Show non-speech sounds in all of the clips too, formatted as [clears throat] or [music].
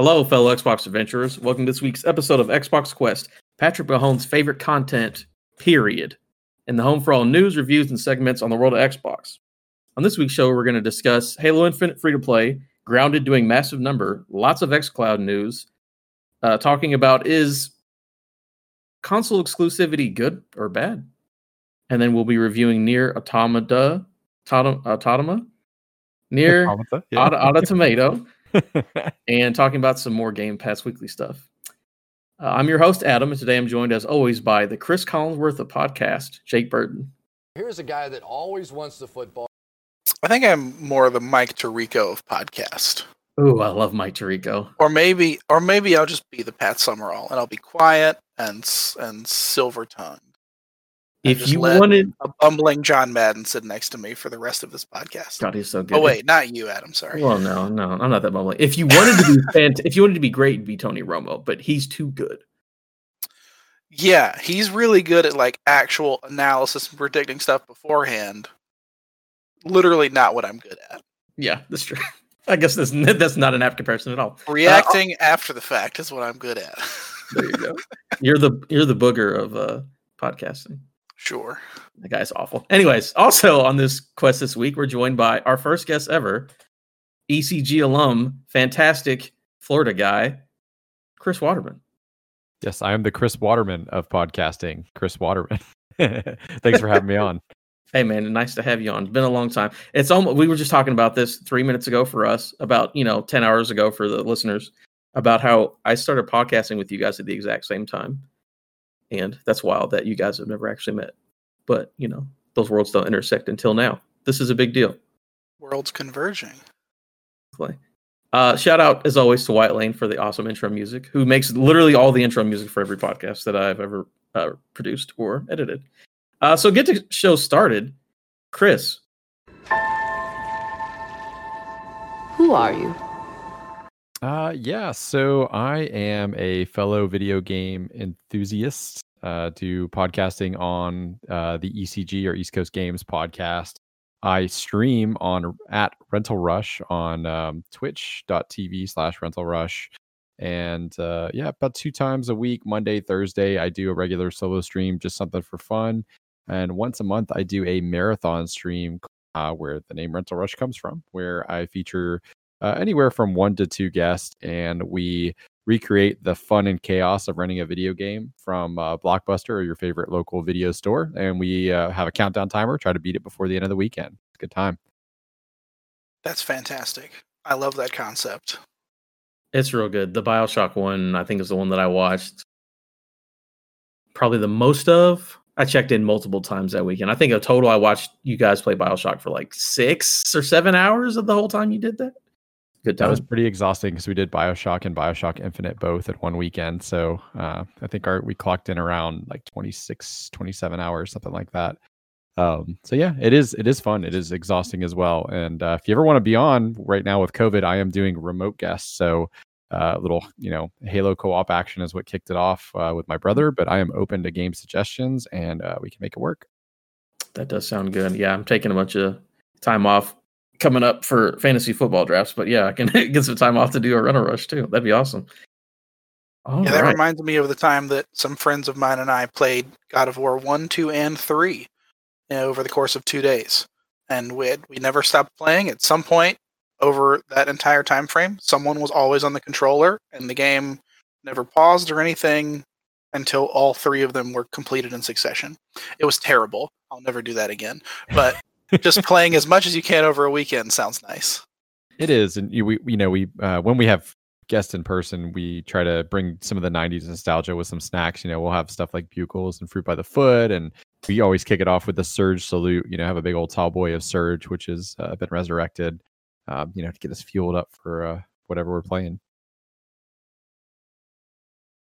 Hello, fellow Xbox adventurers. Welcome to this week's episode of Xbox Quest, Patrick Mahomes' favorite content, period, and the home for all news, reviews, and segments on the world of Xbox. On this week's show, we're going to discuss Halo Infinite free to play, Grounded doing massive number, lots of xCloud news, uh, talking about is console exclusivity good or bad? And then we'll be reviewing NieR Automata, Autom- Automata, NieR Automata, yeah. Auto, Auto Tomato, [laughs] and talking about some more Game Pass weekly stuff. Uh, I'm your host, Adam, and today I'm joined as always by the Cris Collinsworth of podcast, Jake Burton. Here's a guy that always wants the football. I think I'm more the Mike Tirico of podcast. Ooh, I love Mike Tirico. Or maybe or maybe I'll just be the Pat Summerall and I'll be quiet and and silver tongued. If you wanted, A bumbling John Madden sit next to me for the rest of this podcast. God, he's so good. Oh wait, not you, Adam. Sorry. Well, no, no, I'm not that bumbling. If you wanted to be [laughs] fant- if you wanted to be great, it'd be Tony Romo, but he's too good. Yeah, he's really good at like actual analysis and predicting stuff beforehand. Literally not what I'm good at. Yeah, that's true. [laughs] I guess that's that's not an apt comparison at all. Reacting after the fact is what I'm good at. There you go. [laughs] you're the you're the booger of uh, podcasting. Sure. The guy's awful. Anyways, also on this quest this week, we're joined by our first guest ever, ECG alum, fantastic Florida guy, Chris Waterman. Yes, I am the Chris Waterman of podcasting. Chris Waterman. [laughs] Thanks for having me on. [laughs] Hey man, nice to have you on. It's been a long time. It's almost we were just talking about this three minutes ago for us, about you know, ten hours ago for the listeners, about how I started podcasting with you guys at the exact same time. And that's wild that you guys have never actually met. But you know, those worlds don't intersect until now. This is a big deal. Worlds converging. Clay. Uh, shout out as always to White Lane for the awesome intro music, who makes literally all the intro music for every podcast that I've ever uh, produced or edited. Uh, so get the show started, Chris. Who are you? Uh, yeah, so I am a fellow video game enthusiast. Uh, do podcasting on uh, the ECG or East Coast Games podcast. I stream on at Rental Rush on um, twitch.tv slash Rental Rush. And uh, yeah, about two times a week, Monday, Thursday, I do a regular solo stream, just something for fun. And once a month, I do a marathon stream uh, where the name Rental Rush comes from, where I feature uh, anywhere from one to two guests, and we recreate the fun and chaos of running a video game from uh, Blockbuster or your favorite local video store. And we uh, have a countdown timer, try to beat it before the end of the weekend. It's a good time. That's fantastic. I love that concept. It's real good. The Bioshock one, I think, is the one that I watched probably the most of. I checked in multiple times that weekend. I think a total I watched you guys play Bioshock for like six or seven hours of the whole time you did that. Good That was pretty exhausting because we did Bioshock and Bioshock Infinite both at one weekend. So uh, I think our we clocked in around like 26, 27 hours, something like that. Um, so yeah, it is it is fun. It is exhausting as well. And uh, if you ever want to be on right now with COVID, I am doing remote guests. So uh, little you know Halo co-op action is what kicked it off uh, with my brother. But I am open to game suggestions, and uh, we can make it work. That does sound good. Yeah, I'm taking a bunch of time off coming up for fantasy football drafts, but yeah, I can [laughs] get some time off to do a Rental Rush too. That'd be awesome. All yeah, that reminds me of the time that some friends of mine and I played God of War 1, 2, and 3 you know, over the course of two days. And we, had, we never stopped playing. At some point over that entire time frame, someone was always on the controller, and the game never paused or anything until all three of them were completed in succession. It was terrible. I'll never do that again. But just playing as much as you can over a weekend sounds nice. It is, and you, we you know we uh, when we have guests in person, we try to bring some of the '90s nostalgia with some snacks. You know, we'll have stuff like bugles and fruit by the foot, and we always kick it off with the Surge salute. You know, have a big old tall boy of Surge, which has uh, been resurrected. Um, you know, to get us fueled up for uh, whatever we're playing.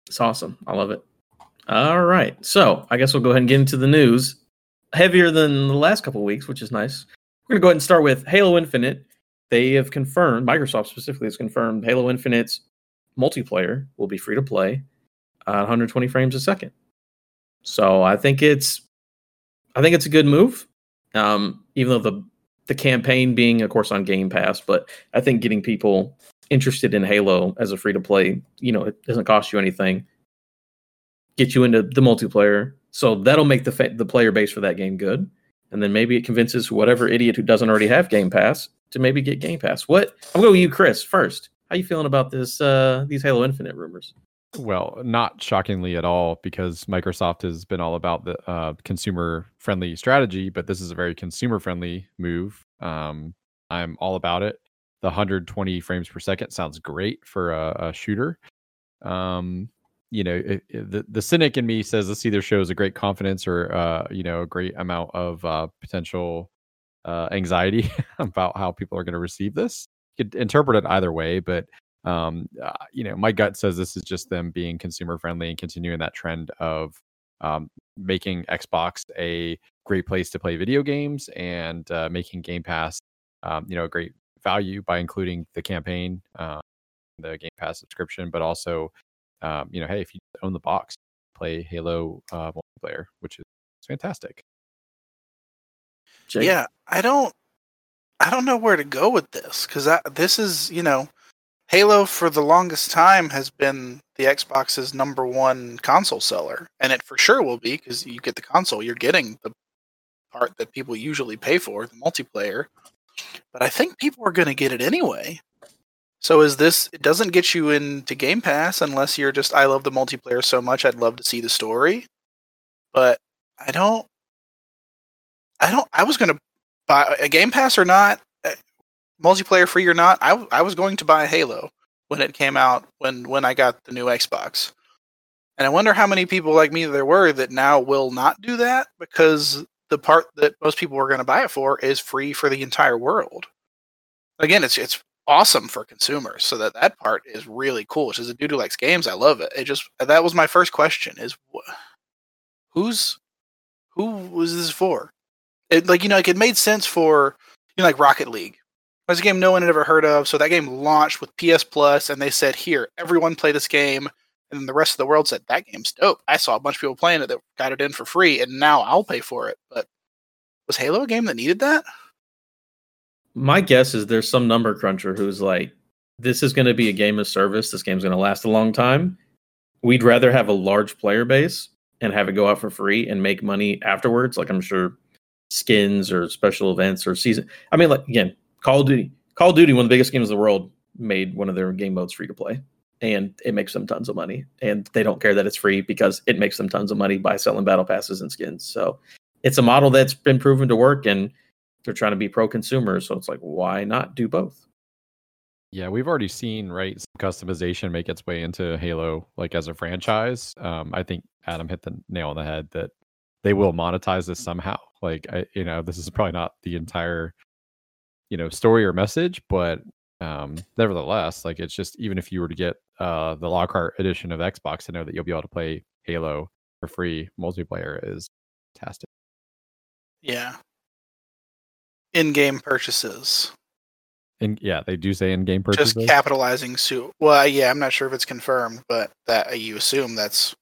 It's awesome. I love it. All right. So I guess we'll go ahead and get into the news. Heavier than the last couple weeks, which is nice. We're gonna go ahead and start with Halo Infinite. They have confirmed, Microsoft specifically has confirmed, Halo Infinite's multiplayer will be free to play at 120 frames a second. So I think it's, I think it's a good move. Um, even though the the campaign being, of course, on Game Pass, but I think getting people interested in Halo as a free to play, you know, it doesn't cost you anything. Get you into the multiplayer, so that'll make the fa- the player base for that game good, and then maybe it convinces whatever idiot who doesn't already have Game Pass to maybe get Game Pass. What? I'm going with you, Chris. First, how you feeling about this? Uh, these Halo Infinite rumors? Well, not shockingly at all, because Microsoft has been all about the uh, consumer friendly strategy, but this is a very consumer friendly move. Um, I'm all about it. The 120 frames per second sounds great for a, a shooter. Um, you know, the the cynic in me says this either shows a great confidence or uh, you know a great amount of uh, potential uh, anxiety [laughs] about how people are going to receive this. You could interpret it either way, but um, uh, you know, my gut says this is just them being consumer friendly and continuing that trend of um, making Xbox a great place to play video games and uh, making Game Pass, um, you know, a great value by including the campaign, uh, the Game Pass subscription, but also, um, you know, hey, if you own the box, play Halo uh, multiplayer, which is fantastic. Jake? Yeah, I don't, I don't know where to go with this because this is, you know, Halo for the longest time has been the Xbox's number one console seller, and it for sure will be because you get the console, you're getting the part that people usually pay for, the multiplayer. But I think people are going to get it anyway. So is this? It doesn't get you into Game Pass unless you're just I love the multiplayer so much I'd love to see the story. But I don't. I don't. I was to buy a Game Pass or not eh, multiplayer free or not, I, I was going to buy Halo when it came out when when I got the new Xbox. And I wonder how many people like me there were that now will not do that because the part that most people were going to buy it for is free for the entire world. Again, it's it's awesome for consumers, so that that part is really cool. Which is a dude who likes games, I love it. It just that was my first question: is who's who was this for? It like you know like it made sense for you know like Rocket League was a game no one had ever heard of. So that game launched with PS Plus, and they said, "Here, everyone play this game." And then the rest of the world said, "That game's dope." I saw a bunch of people playing it that got it in for free, and now I'll pay for it. But was Halo a game that needed that? My guess is there's some number cruncher who's like, "This is going to be a game of service. This game's going to last a long time. We'd rather have a large player base and have it go out for free and make money afterwards." Like I'm sure skins or special events or season. I mean, like again, Call of Duty, Call of Duty, one of the biggest games in the world, made one of their game modes free to play, and it makes them tons of money. And they don't care that it's free because it makes them tons of money by selling battle passes and skins. So it's a model that's been proven to work, and they're trying to be pro consumer. So it's like, why not do both? Yeah, we've already seen right customization make its way into Halo, like as a franchise. Um, I think Adam hit the nail on the head that they will monetize this somehow. Like, I, you know, this is probably not the entire you know story or message but um nevertheless like it's just even if you were to get uh the lockhart edition of xbox to know that you'll be able to play halo for free multiplayer is fantastic yeah in-game purchases and yeah they do say in-game purchases just capitalizing suit well yeah i'm not sure if it's confirmed but that you assume that's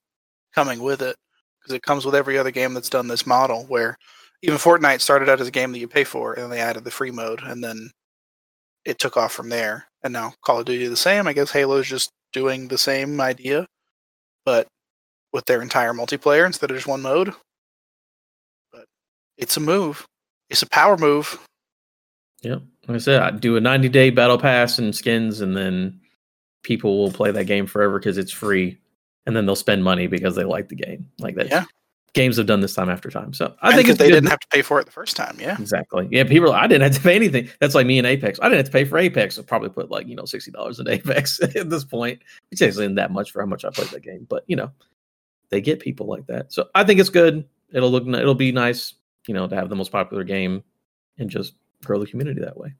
coming with it because it comes with every other game that's done this model where even Fortnite started out as a game that you pay for, and they added the free mode, and then it took off from there. And now Call of Duty the same. I guess Halo is just doing the same idea, but with their entire multiplayer instead of just one mode. But it's a move. It's a power move. Yep. Like I said, I do a 90 day battle pass and skins, and then people will play that game forever because it's free. And then they'll spend money because they like the game. Like that. Yeah games have done this time after time. So I and think they good. didn't have to pay for it the first time. Yeah, exactly. Yeah, people. I didn't have to pay anything. That's like me and Apex. I didn't have to pay for Apex. I probably put like you know sixty dollars in [laughs] Apex at this point, which isn't that much for how much I played that game. But you know, they get people like that. So I think it's good. It'll look. It'll be nice. You know, to have the most popular game and just grow the community that way.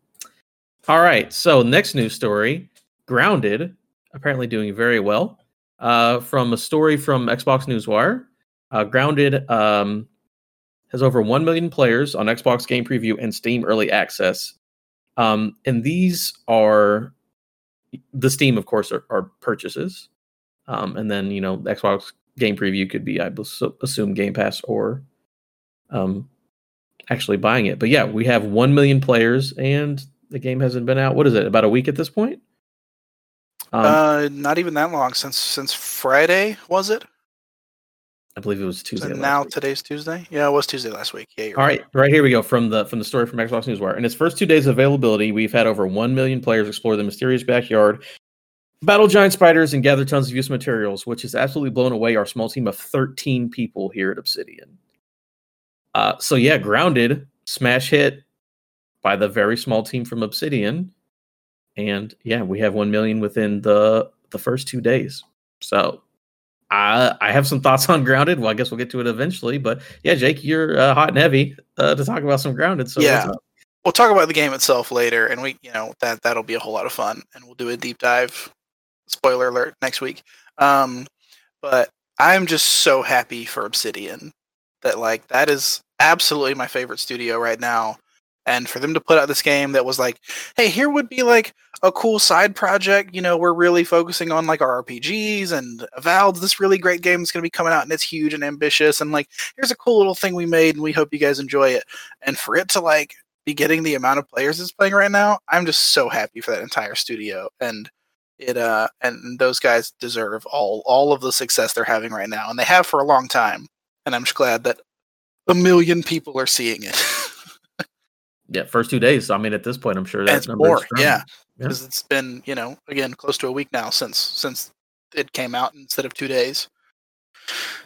All right. So next news story: Grounded apparently doing very well. Uh, from a story from Xbox Newswire uh, Grounded um, has over 1 million players on Xbox Game Preview and Steam Early Access. Um, and these are the Steam, of course, are, are purchases. Um, and then, you know, Xbox Game Preview could be, I assume, Game Pass or um, actually buying it. But yeah, we have 1 million players and the game hasn't been out. What is it, about a week at this point? Um, uh, not even that long since since Friday was it? I believe it was Tuesday. So now week. today's Tuesday. Yeah, it was Tuesday last week. Yeah. All right. right, right here we go from the from the story from Xbox Newswire. In its first two days of availability, we've had over one million players explore the mysterious backyard, battle giant spiders, and gather tons of useful materials, which has absolutely blown away our small team of thirteen people here at Obsidian. Uh, so yeah, grounded smash hit by the very small team from Obsidian, and yeah, we have one million within the the first two days. So I, I have some thoughts on Grounded. Well, I guess we'll get to it eventually. But yeah, Jake, you're uh, hot and heavy uh, to talk about some Grounded. So yeah, we'll talk about the game itself later, and we, you know, that that'll be a whole lot of fun, and we'll do a deep dive. Spoiler alert next week. Um, but I'm just so happy for Obsidian that like that is absolutely my favorite studio right now. And for them to put out this game that was like hey here would be like a cool side project you know we're really focusing on like our rpgs and avowed this really great game is going to be coming out and it's huge and ambitious and like here's a cool little thing we made and we hope you guys enjoy it. And for it to like be getting the amount of players it's playing right now i'm just so happy for that entire studio. And it uh and those guys deserve all all of the success they're having right now. And they have for a long time and i'm just glad that a million people are seeing it Yeah, first two days. I mean, at this point, I'm sure that's more. Yeah, because yeah. it's been you know again close to a week now since since it came out instead of two days.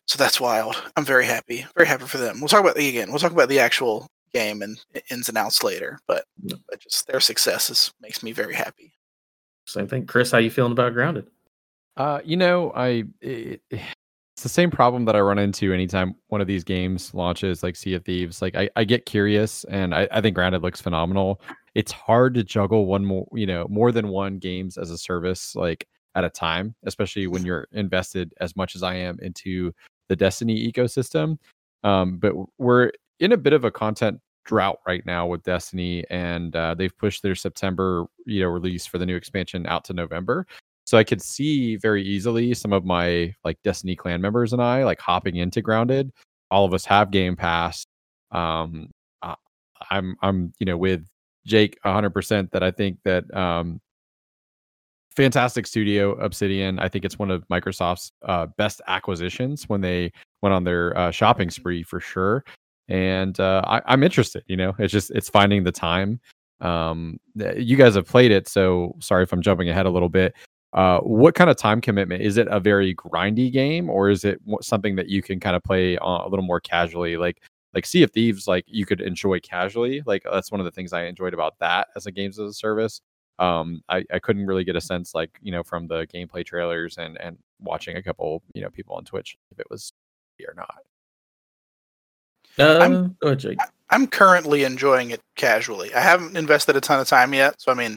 So that's wild. I'm very happy, very happy for them. We'll talk about the again. We'll talk about the actual game and ins and outs later, but, yeah. but just their successes makes me very happy. Same thing, Chris. How you feeling about Grounded? Uh, you know, I it, it's the same problem that I run into anytime one of these games launches, like Sea of Thieves. Like I, I get curious, and I, I think Grounded looks phenomenal. It's hard to juggle one more, you know, more than one games as a service, like at a time, especially when you're invested as much as I am into the Destiny ecosystem. Um, but we're in a bit of a content drought right now with Destiny, and uh, they've pushed their September, you know, release for the new expansion out to November. So I could see very easily some of my like Destiny clan members and I like hopping into Grounded. All of us have Game Pass. Um, I'm I'm you know with Jake 100% that I think that um, fantastic studio Obsidian. I think it's one of Microsoft's uh, best acquisitions when they went on their uh, shopping spree for sure. And uh, I, am interested. You know, it's just it's finding the time. Um, you guys have played it, so sorry if I'm jumping ahead a little bit. Uh, what kind of time commitment is it? A very grindy game, or is it something that you can kind of play a little more casually? Like like Sea of Thieves, like you could enjoy casually. Like that's one of the things I enjoyed about that as a games as a service. Um, I, I couldn't really get a sense like you know from the gameplay trailers and and watching a couple you know people on Twitch if it was or not. Uh, I'm, go ahead, Jake. I'm currently enjoying it casually. I haven't invested a ton of time yet, so I mean,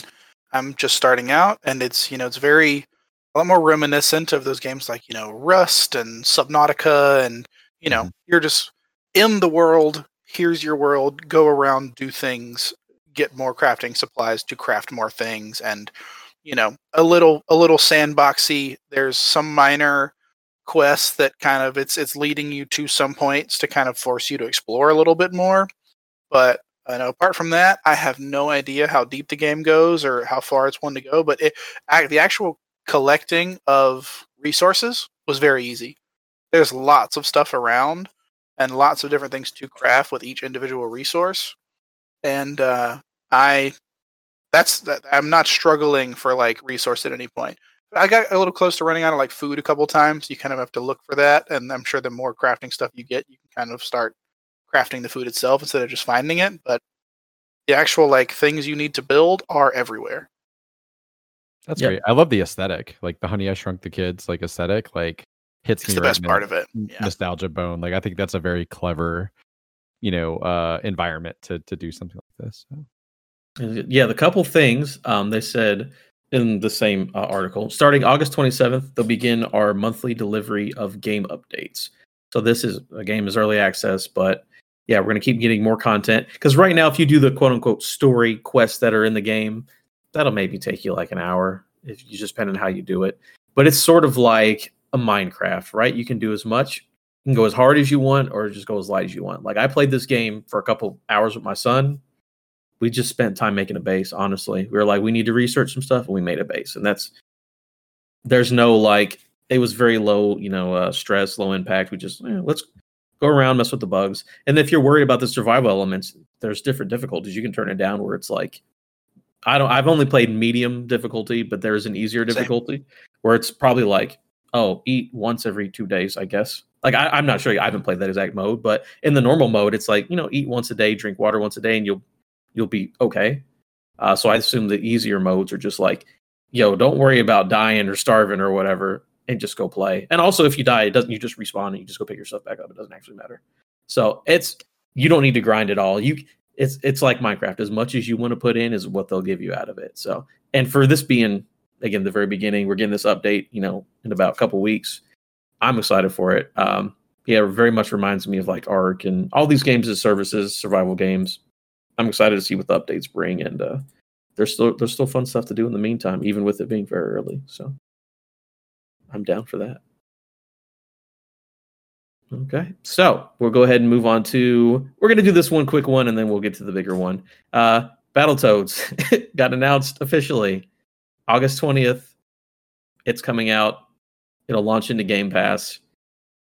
I'm just starting out, and it's you know it's very a lot more reminiscent of those games like you know Rust and Subnautica, and you know mm-hmm. you're just in the world. Here's your world. Go around, do things, get more crafting supplies to craft more things, and you know a little a little sandboxy. There's some minor quests that kind of it's it's leading you to some points to kind of force you to explore a little bit more but and apart from that, I have no idea how deep the game goes or how far it's one to go. But it, the actual collecting of resources was very easy. There's lots of stuff around and lots of different things to craft with each individual resource. And uh, I, that's that. I'm not struggling for like resource at any point. I got a little close to running out of like food a couple times. You kind of have to look for that, and I'm sure the more crafting stuff you get, you can kind of start crafting the food itself instead of just finding it, but the actual like things you need to build are everywhere. That's yep. great. I love the aesthetic, like the Honey I Shrunk the Kids like aesthetic, like hits it's me the right best part of it. Yeah. Nostalgia bone. Like I think that's a very clever, you know, uh environment to to do something like this. So. Yeah, the couple things um, they said in the same uh, article. Starting August 27th, they'll begin our monthly delivery of game updates. So this is a game is early access, but yeah, we're going to keep getting more content because right now, if you do the quote unquote story quests that are in the game, that'll maybe take you like an hour if you just depend on how you do it. But it's sort of like a Minecraft, right? You can do as much, you can go as hard as you want, or just go as light as you want. Like I played this game for a couple hours with my son. We just spent time making a base. Honestly, we were like, we need to research some stuff, and we made a base, and that's there's no like it was very low, you know, uh, stress, low impact. We just eh, let's go around, mess with the bugs. And if you're worried about the survival elements, there's different difficulties. You can turn it down where it's like I don't I've only played medium difficulty, but there's an easier Same. difficulty where it's probably like, oh, eat once every two days, I guess. Like I, I'm not sure I haven't played that exact mode, but in the normal mode, it's like, you know, eat once a day, drink water once a day, and you'll you'll be okay. Uh, so I assume the easier modes are just like, yo, don't worry about dying or starving or whatever and just go play. And also, if you die, it doesn't. You just respawn and you just go pick yourself back up. It doesn't actually matter. So it's you don't need to grind at all. You it's it's like Minecraft. As much as you want to put in is what they'll give you out of it. So and for this being again the very beginning, we're getting this update. You know, in about a couple weeks. I'm excited for it. Um, yeah, it very much reminds me of like Ark and all these games as services, survival games. I'm excited to see what the updates bring, and uh, there's still there's still fun stuff to do in the meantime, even with it being very early. So I'm down for that. Okay, so we'll go ahead and move on to. We're to do this one quick one, and then we'll get to the bigger one. Uh, Battletoads [laughs] got announced officially August 20th. It's coming out. It'll launch into Game Pass.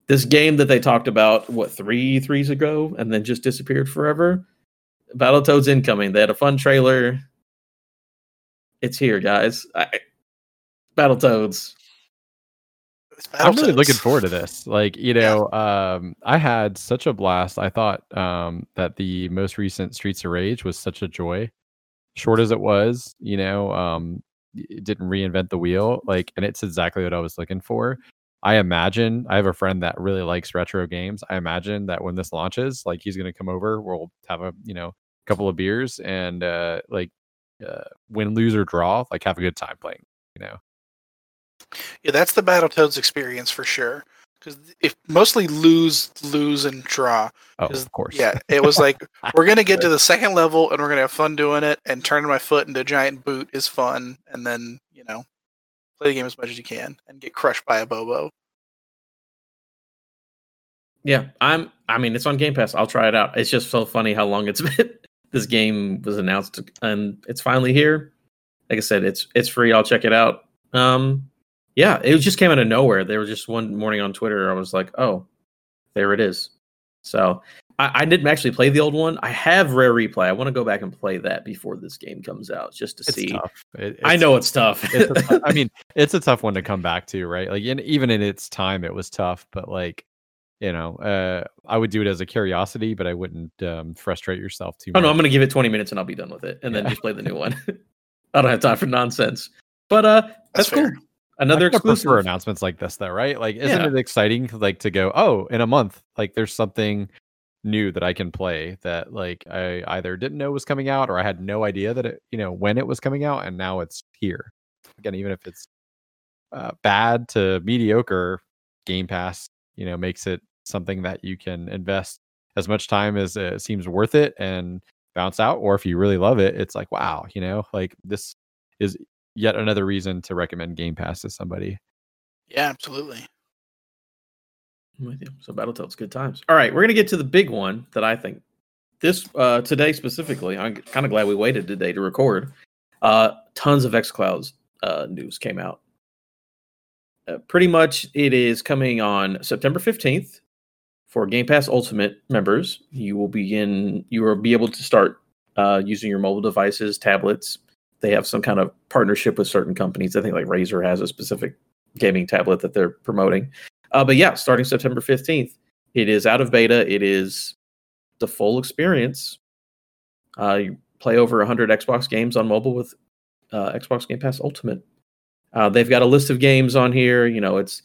This game that they talked about what three threes ago, and then just disappeared forever. Battletoads incoming. They had a fun trailer. It's here, guys. I, Battletoads. I'm really looking forward to this. Like, you know, um, I had such a blast. I thought um, that the most recent Streets of Rage was such a joy. Short as it was, you know, um, it didn't reinvent the wheel. Like, and it's exactly what I was looking for. I imagine I have a friend that really likes retro games. I imagine that when this launches, like he's gonna come over, we'll have a you know couple of beers and uh, like uh, win, lose or draw, like have a good time playing. You know, Yeah, that's the Battletoads experience for sure. Because if mostly lose, lose, and draw. oh of course, Yeah, it was like [laughs] we're gonna get to the second level and we're gonna have fun doing it. And turning my foot into a giant boot is fun. And then you know, play the game as much as you can and get crushed by a Bobo. Yeah, I'm. I mean, it's on Game Pass. I'll try it out. It's just so funny how long it's [laughs] been. this game was announced and it's finally here. Like I said, it's it's free. I'll check it out. Um, yeah, it just came out of nowhere. There was just one morning on Twitter. I was like, oh, there it is. So I, I didn't actually play the old one. I have Rare Replay. I want to go back and play that before this game comes out, just to it's see. tough. It- I know it's tough. it's a tou- I [laughs] mean, it's a tough one to come back to, right? Like, in, even in its time, it was tough. But like, you know, uh, I would do it as a curiosity, but I wouldn't um, frustrate yourself too Oh much. no, I'm gonna give it 20 minutes and I'll be done with it, and then just play the new one. [laughs] I don't have time for nonsense. But uh, that's, That's cool. Another I kinda prefer exclusive. announcements like this, though, right? Like, isn't Yeah. it exciting, like, to go, oh, in a month, like, there's something new that I can play that, like, I either didn't know was coming out or I had no idea that it, you know, when it was coming out, and now it's here. Again, even if it's uh, bad to mediocre, Game Pass, you know, makes it something that you can invest as much time as it seems worth it and bounce out. Or if you really love it, it's like, wow, you know, like this is yet another reason to recommend Game Pass to somebody. Yeah, absolutely. I'm with you. So Battletoads, good times. All right, we're gonna get to the big one that I think this uh, today specifically. I'm kind of glad we waited today to record. Uh, tons of XClouds uh, news came out. Uh, pretty much, it is coming on September 15th for Game Pass Ultimate members. You will begin. You will be able to start uh, using your mobile devices, tablets. They have some kind of partnership with certain companies. I think like Razer has a specific gaming tablet that they're promoting. Uh, but yeah, starting September 15th, it is out of beta. It is the full experience. Uh, you play over 100 Xbox games on mobile with uh, Xbox Game Pass Ultimate. Uh, they've got a list of games on here. You know, it's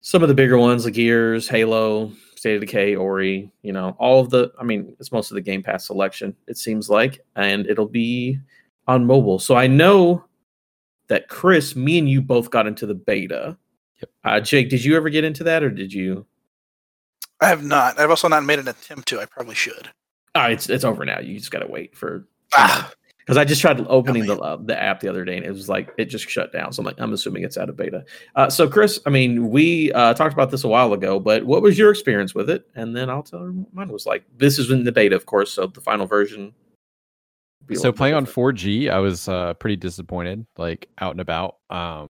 some of the bigger ones like Gears, Halo, State of Decay, Ori. You know, all of the. I mean, it's most of the Game Pass selection. It seems like, and it'll be on mobile. So I know that Chris, me and you both got into the beta. Yep. Uh, Jake, did you ever get into that, or did you? I have not. I've also not made an attempt to. I probably should. Ah, it's it's over now. You just gotta wait for Ah, because I just tried opening man. the uh, the app the other day and it was like it just shut down. So I'm like, I'm assuming it's out of beta. Uh, so Chris, I mean, we uh, talked about this a while ago, but what was your experience with it? And then I'll tell her what mine was like. This is in the beta, of course, so the final version. So playing on 4G, I was uh, pretty disappointed, like out and about. Um,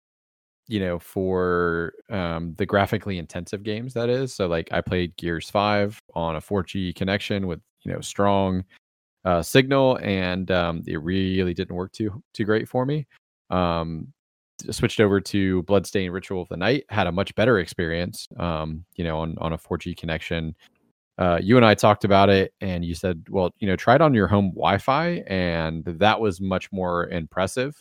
you know, for um, the graphically intensive games, that is. So like I played Gears 5 on a 4G connection with you know strong uh, signal, and um, it really didn't work too too great for me. Um, switched over to Bloodstained Ritual of the Night, had a much better experience. Um, you know, on on a 4G connection uh, you and I talked about it, and you said, well, you know, try it on your home Wi-Fi, and that was much more impressive.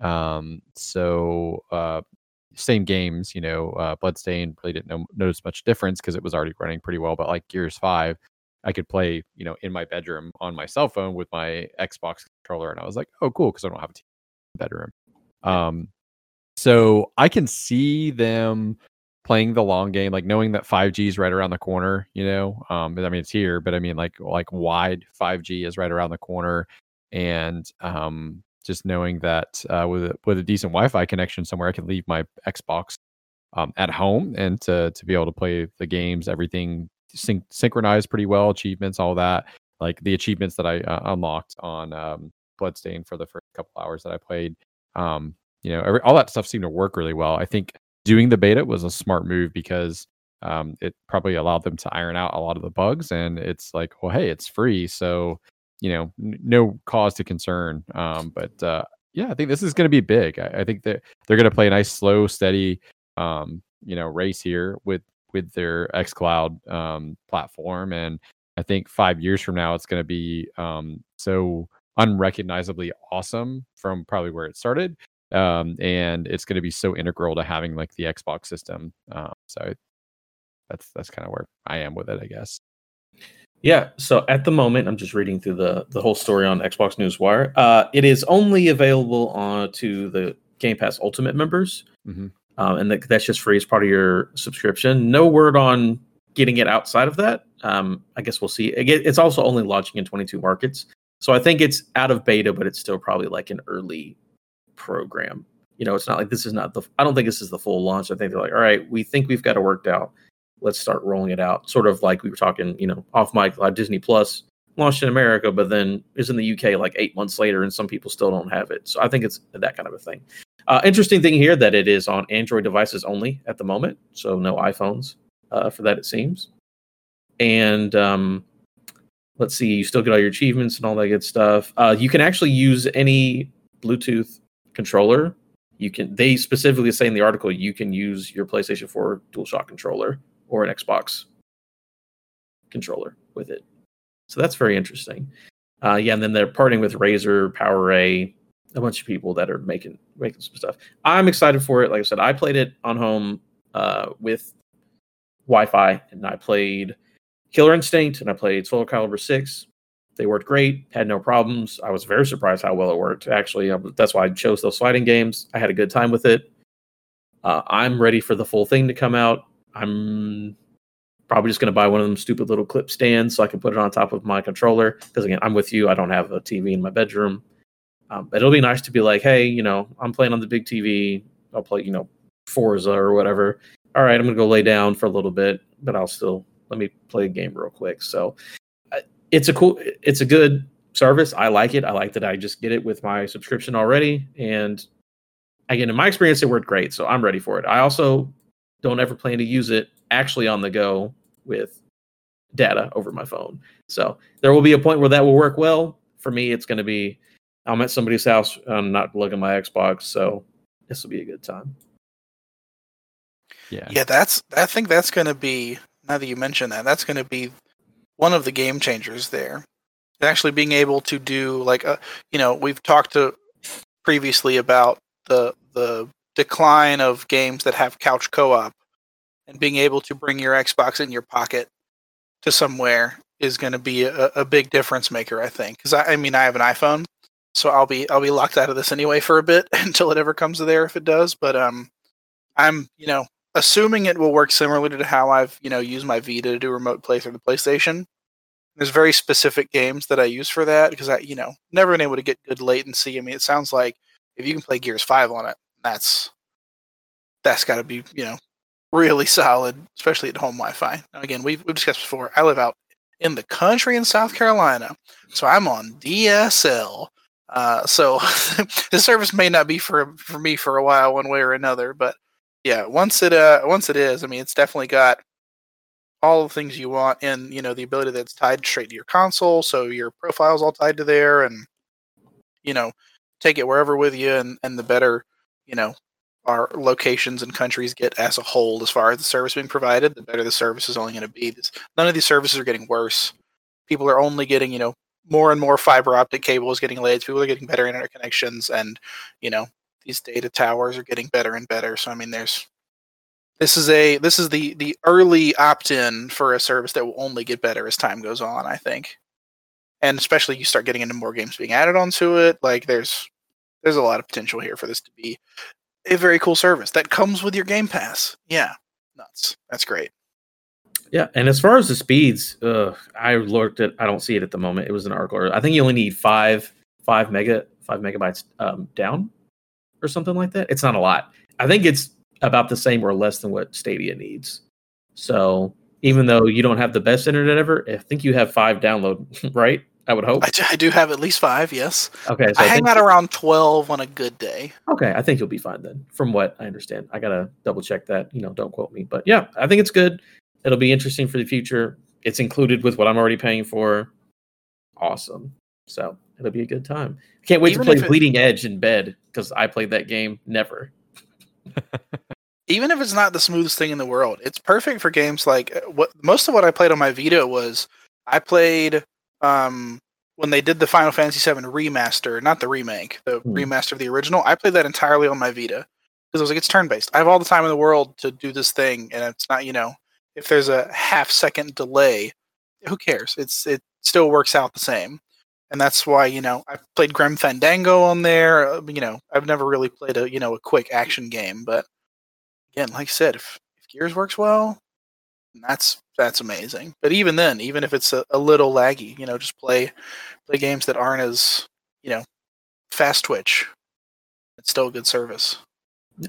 Um, so uh, same games, you know, uh, Bloodstained really didn't no- notice much difference because it was already running pretty well. But like Gears Five, I could play, you know, in my bedroom on my cell phone with my Xbox controller, and I was like, oh, cool, because I don't have a TV bedroom. Um, so I can see them playing the long game, like knowing that 5G is right around the corner, you know. Um, I mean it's here, but I mean like like wide 5G is right around the corner. And um just knowing that uh, with a, with a decent Wi-Fi connection somewhere, I can leave my Xbox um, at home and to to be able to play the games, everything syn- synchronized pretty well, achievements, all that. Like the achievements that I uh, unlocked on um, Bloodstain for the first couple hours that I played, um, you know, every, all that stuff seemed to work really well. I think doing the beta was a smart move because um, it probably allowed them to iron out a lot of the bugs. And it's like, well, hey, it's free, so you know, n- no cause to concern. Um, but uh, yeah, I think this is going to be big. I, I think that they're going to play a nice, slow, steady, um, you know, race here with with their XCloud um, platform, and I think five years from now, it's going to be um, so unrecognizably awesome from probably where it started um, and it's going to be so integral to having like the Xbox system. Um, so that's that's kind of where I am with it, I guess. Yeah. So at the moment, I'm just reading through the the whole story on Xbox Newswire. Uh, it is only available on to the Game Pass Ultimate members, Mhm. um, and that, that's just free as part of your subscription. No word on getting it outside of that. Um, I guess we'll see. It's also only launching in 22 markets, so I think it's out of beta, but it's still probably like an early program. You know, it's not like this is not the. I don't think this is the full launch. I think they're like, all right, we think we've got it worked out. Let's start rolling it out. Sort of like we were talking, you know, off mic, like Disney Plus launched in America, but then is in the UK like eight months later, and some people still don't have it. So I think it's that kind of a thing. Uh, interesting thing here that it is on Android devices only at the moment, so no iPhones uh, for that it seems. And um, let's see, you still get all your achievements and all that good stuff. Uh, you can actually use any Bluetooth controller. You can. They specifically say in the article you can use your PlayStation 4 DualShock controller or an Xbox controller with it. So that's very interesting. Uh, yeah, and then they're partnering with Razer, PowerA, a bunch of people that are making making some stuff. I'm excited for it. Like I said, I played it on home uh, with Wi-Fi, and I played Killer Instinct, and I played Soul Calibur Six. They worked great, had no problems. I was very surprised how well it worked. Actually, um, that's why I chose those fighting games. I had a good time with it. Uh, I'm ready for the full thing to come out. I'm probably just going to buy one of them stupid little clip stands so I can put it on top of my controller. Because again, I'm with you. I don't have a TV in my bedroom. Um, it'll be nice to be like, hey, you know, I'm playing on the big TV. I'll play, you know, Forza or whatever. All right, I'm going to go lay down for a little bit, but I'll still let me play a game real quick. So it's a cool, it's a good service. I like it. I like that I just get it with my subscription already. And again, in my experience, it worked great. So I'm ready for it. I also don't ever plan to use it actually on the go with data over my phone. So there will be a point where that will work well. For me, it's going to be I'm at somebody's house. I'm not looking at my Xbox, so this will be a good time. Yeah. Yeah, that's. I think that's going to be. Now that you mention that, that's going to be one of the game changers there. Actually, being able to do like, a, you know, we've talked to previously about the the decline of games that have couch co-op, and being able to bring your Xbox in your pocket to somewhere is going to be a, a big difference maker. I think because I, I mean I have an iPhone, so I'll be I'll be locked out of this anyway for a bit [laughs] until it ever comes to there if it does. But um, I'm you know assuming it will work similarly to how I've you know used my Vita to do remote play through the PlayStation. There's very specific games that I use for that because I you know never been able to get good latency. I mean, it sounds like if you can play Gears Five on it, that's that's got to be you know really solid, especially at home Wi-Fi. Now, again, we've we've discussed before. I live out in the country in South Carolina, so I'm on DSL. Uh, so [laughs] the service may not be for for me for a while, one way or another. But yeah, once it uh once it is, I mean, it's definitely got all the things you want, and you know the ability that's tied straight to your console, so your profile's all tied to there, and you know take it wherever with you, and and the better you know our locations and countries get as a whole as far as the service being provided, the better the service is only going to be. None of these services are getting worse. People are only getting, you know, more and more fiber optic cables getting laid. People are getting better internet connections, and you know, these data towers are getting better and better. So I mean, there's this is a this is the the early opt-in for a service that will only get better as time goes on. I think, and especially you start getting into more games being added onto it. Like there's there's a lot of potential here for this to be a very cool service that comes with your Game Pass. Yeah, nuts. That's great. Yeah, and as far as the speeds, uh, I looked at. I don't see it at the moment. It was an article. I think you only need five five mega five megabytes um, down or something like that. It's not a lot. I think it's about the same or less than what Stadia needs. So even though you don't have the best internet ever, I think you have five download, [laughs] right? I would hope. I, I do have at least five. Yes. Okay. So I, I hang out around twelve on a good day. Okay, I think you'll be fine then. From what I understand, I gotta double check that. You know, don't quote me, but yeah, I think it's good. It'll be interesting for the future. It's included with what I'm already paying for. Awesome. So it'll be a good time. Can't wait Even to play Bleeding Edge in bed because I played that game. Never. [laughs] Even if it's not the smoothest thing in the world, it's perfect for games like uh, what most of what I played on my Vita was I played um, when they did the Final Fantasy VII remaster, not the remake, the mm. remaster of the original, I played that entirely on my Vita because I was like, it's turn based. I have all the time in the world to do this thing, and it's not, you know, if there's a half second delay, who cares? It's it still works out the same, and that's why you know I played Grim Fandango on there. Uh, you know, I've never really played a you know a quick action game, but again, like I said, if, if Gears works well, that's that's amazing. But even then, even if it's a, a little laggy, you know, just play play games that aren't as you know fast twitch. It's still a good service.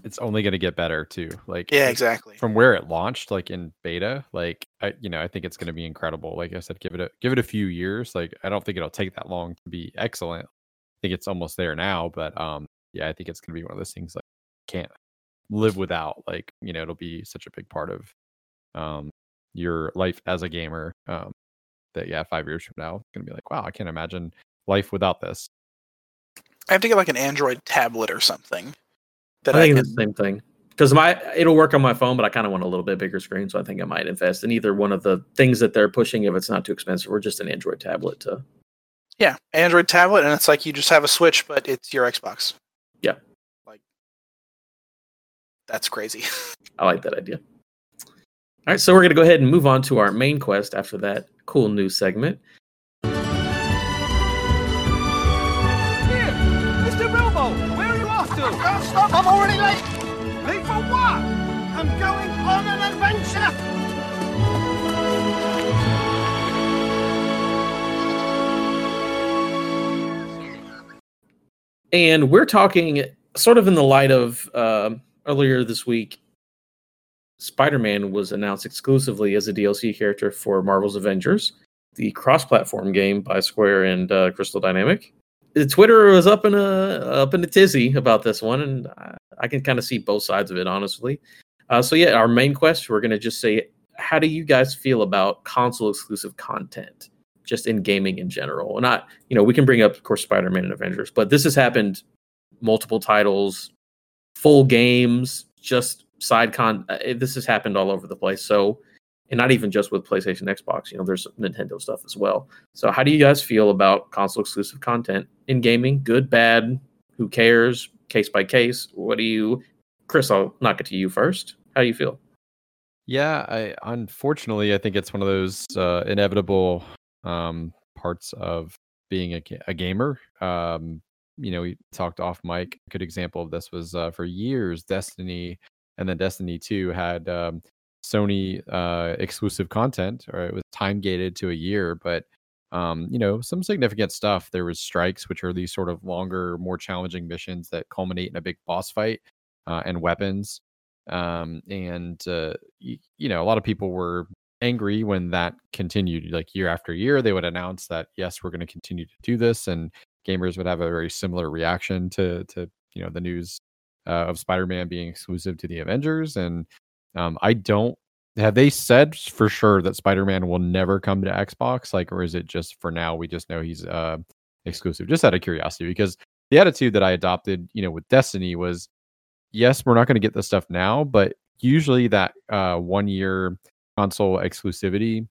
It's only going to get better too. Like yeah, exactly. From where it launched, like in beta, like I, you know, I think it's going to be incredible. Like I said, give it a give it a few years. Like I don't think it'll take that long to be excellent. I think it's almost there now, but um, yeah, I think it's going to be one of those things like can't live without. Like you know, it'll be such a big part of um your life as a gamer. Um, that yeah, five years from now, it's gonna be like, wow, I can't imagine life without this. I have to get like an Android tablet or something. That I think I can... the same thing because my it'll work on my phone, but I kind of want a little bit bigger screen, so I think I might invest in either one of the things that they're pushing if it's not too expensive, or just an Android tablet to. Yeah, Android tablet, and it's like you just have a Switch, but it's your Xbox. Yeah, like that's crazy. [laughs] I like that idea. All right, so we're going to go ahead and move on to our main quest after that cool new segment. I'm already late. Late for what? I'm going on an adventure. And we're talking sort of in the light of uh, earlier this week Spider Man was announced exclusively as a DLC character for Marvel's Avengers, the cross platform game by Square and uh, Crystal Dynamic. Twitter was up in a up in a tizzy about this one, and I can kind of see both sides of it, honestly. Uh, so yeah, our main quest, we're gonna just say, how do you guys feel about console exclusive content, just in gaming in general? Not, you know, we can bring up, of course, Spider Man and Avengers, but this has happened multiple titles, full games, just side con uh, this has happened all over the place so and not even just with playstation xbox you know there's nintendo stuff as well. So how do you guys feel about console exclusive content in gaming? Good bad who cares case by case? What do you chris i'll knock it to you first. How do you feel? Yeah i unfortunately i think it's one of those uh, inevitable um, parts of being a, a gamer. Um, you know we talked off mic. A good example of this was uh, for years destiny and then Destiny 2 had um, Sony uh, exclusive content, or it was time gated to a year, but um, you know, some significant stuff. There was strikes, which are these sort of longer, more challenging missions that culminate in a big boss fight, uh, and weapons. Um, and uh, y- you know, a lot of people were angry when that continued. Like year after year, they would announce that yes, we're going to continue to do this, and gamers would have a very similar reaction to to you know the news uh, of Spider-Man being exclusive to the Avengers. And um, I don't have they said for sure that Spider-Man will never come to Xbox, like, or is it just for now? We just know he's uh, exclusive. Just out of curiosity, because the attitude that I adopted, you know, with Destiny was, yes, we're not going to get this stuff now, but usually that uh, one year console exclusivity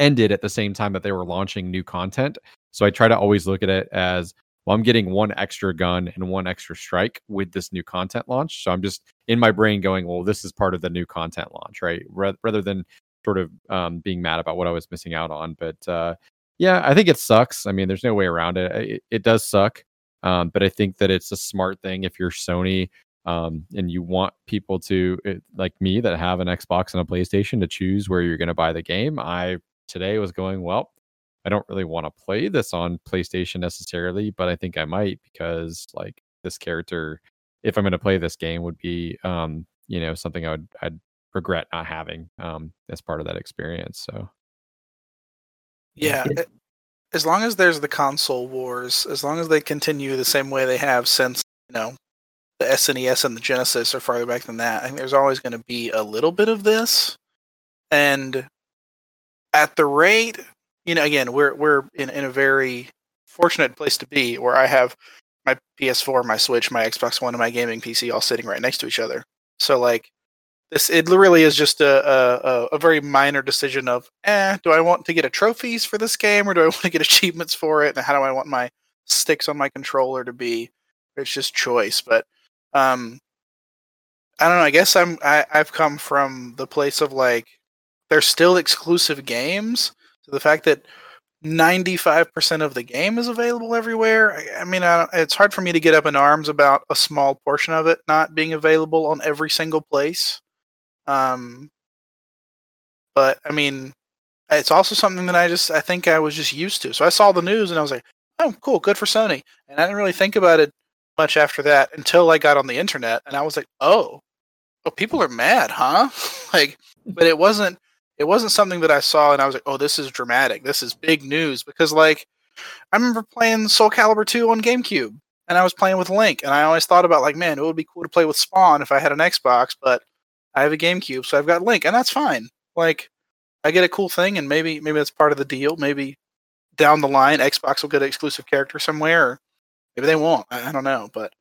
ended at the same time that they were launching new content. So I try to always look at it as well, I'm getting one extra gun and one extra strike with this new content launch. So I'm just in my brain going, well, this is part of the new content launch, right? Rather than sort of um, being mad about what I was missing out on. But uh, yeah, I think it sucks. I mean, there's no way around it. It, it does suck. Um, but I think that it's a smart thing if you're Sony um, and you want people to, eh, like me, that have an Xbox and a PlayStation to choose where you're going to buy the game. I today was going, well, I don't really want to play this on PlayStation necessarily, but I think I might because like this character, if I'm going to play this game, would be um, you know something I would I'd regret not having um, as part of that experience. So Yeah, it- as long as there's the console wars, as long as they continue the same way they have since you know the SNES and the Genesis are farther back than that, I think there's always going to be a little bit of this, and at the rate you know, again, we're we're in, in a very fortunate place to be where I have my PS4, my Switch, my Xbox One, and my gaming PC all sitting right next to each other. So like this, it really is just a a, a very minor decision of, eh, do I want to get a trophies for this game or do I [laughs] want to get achievements for it? And how do I want my sticks on my controller to be? It's just choice, but um, I don't know. I guess I'm I, I've come from the place of like there's still exclusive games so the fact that 95% of the game is available everywhere, I, I mean, I, it's hard for me to get up in arms about a small portion of it not being available on every single place. Um, but I mean, it's also something that I just I think I was just used to. So I saw the news and I was like, "Oh, cool, good for Sony." And I didn't really think about it much after that until I got on the internet and I was like, "Oh, oh, people are mad, huh?" [laughs] like, but it wasn't it wasn't something that I saw and I was like, "Oh, this is dramatic. This is big news." Because like, I remember playing Soul Calibur 2 on GameCube, and I was playing with Link, and I always thought about like, man, it would be cool to play with Spawn if I had an Xbox, but I have a GameCube, so I've got Link, and that's fine. Like, I get a cool thing, and maybe maybe that's part of the deal. Maybe down the line, Xbox will get an exclusive character somewhere, or maybe they won't. I, I don't know, but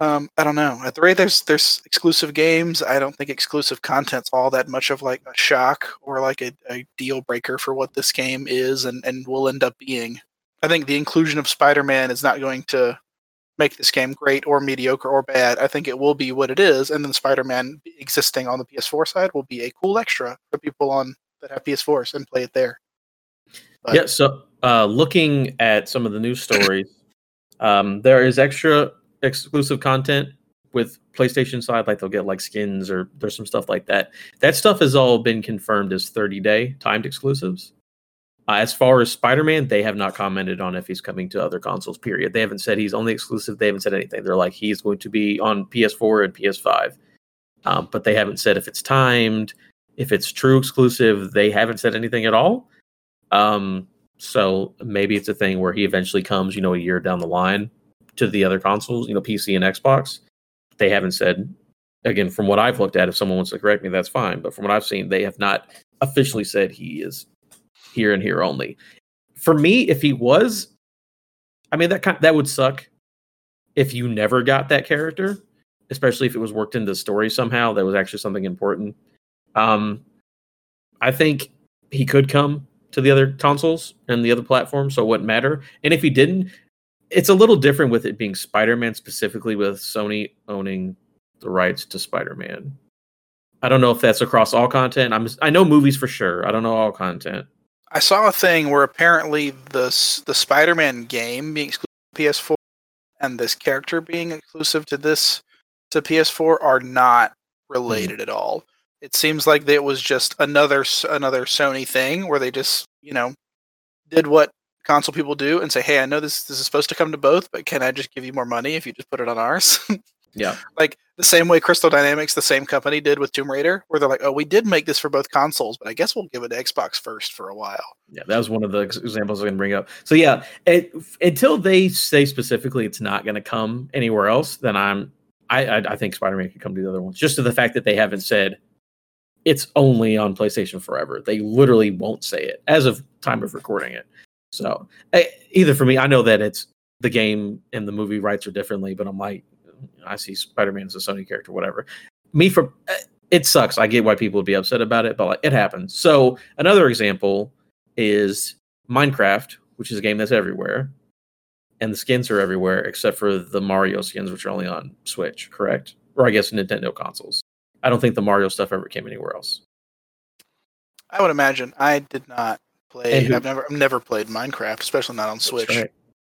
um, I don't know. At the rate there's there's exclusive games, I don't think exclusive content's all that much of like a shock or like a, a deal breaker for what this game is and, and will end up being. I think the inclusion of Spider-Man is not going to make this game great or mediocre or bad. I think it will be what it is, and then Spider-Man existing on the PS4 side will be a cool extra for people on that have PS4s and play it there. But- yeah. So, uh, looking at some of the news stories, um, there is extra exclusive content with PlayStation side. Like they'll get like skins or there's some stuff like that. That stuff has all been confirmed as 30 day timed exclusives. Uh, as far as Spider Man, they have not commented on if he's coming to other consoles. Period. They haven't said he's only exclusive. They haven't said anything. They're like he's going to be on PS4 and PS5, um, but they haven't said if it's timed, if it's true exclusive. They haven't said anything at all. Um, so maybe it's a thing where he eventually comes, you know, a year down the line to the other consoles, you know, PC and Xbox. They haven't said again from what I've looked at. If someone wants to correct me, that's fine. But from what I've seen, they have not officially said he is here and here only. For me, if he was, I mean that kind that would suck if you never got that character, especially if it was worked into the story somehow. That was actually something important. Um, I think he could come to the other consoles and the other platforms, so it wouldn't matter. And if he didn't, it's a little different with it being Spider-Man specifically with Sony owning the rights to Spider-Man. I don't know if that's across all content. I'm I know movies for sure. I don't know all content. I saw a thing where apparently the the Spider-Man game being exclusive to PS4 and this character being exclusive to this to PS4 are not related hmm. at all. It seems like it was just another another Sony thing where they just you know did what console people do and say, "Hey, I know this this is supposed to come to both, but can I just give you more money if you just put it on ours?" [laughs] Yeah. like the same way Crystal Dynamics, the same company did with Tomb Raider, where they're like, "Oh, we did make this for both consoles, but I guess we'll give it to Xbox first for a while." Yeah, that was one of the examples I to bring up. So yeah, it, until they say specifically it's not going to come anywhere else, then I'm I I, I think Spider Man can come to the other ones. Just to the fact that they haven't said it's only on PlayStation forever. They literally won't say it as of time of recording it. So eh, either for me, I know that it's the game and the movie rights are differently, but I'm like, I see Spider Man as a Sony character, whatever. Me for eh, it sucks. I get why people would be upset about it, but like it happens. So another example is Minecraft, which is a game that's everywhere, and the skins are everywhere except for the Mario skins, which are only on Switch, correct? Or I guess Nintendo consoles. I don't think the Mario stuff ever came anywhere else. I would imagine. I did not play. And who- I've never I've never played Minecraft, especially not on Switch. Right.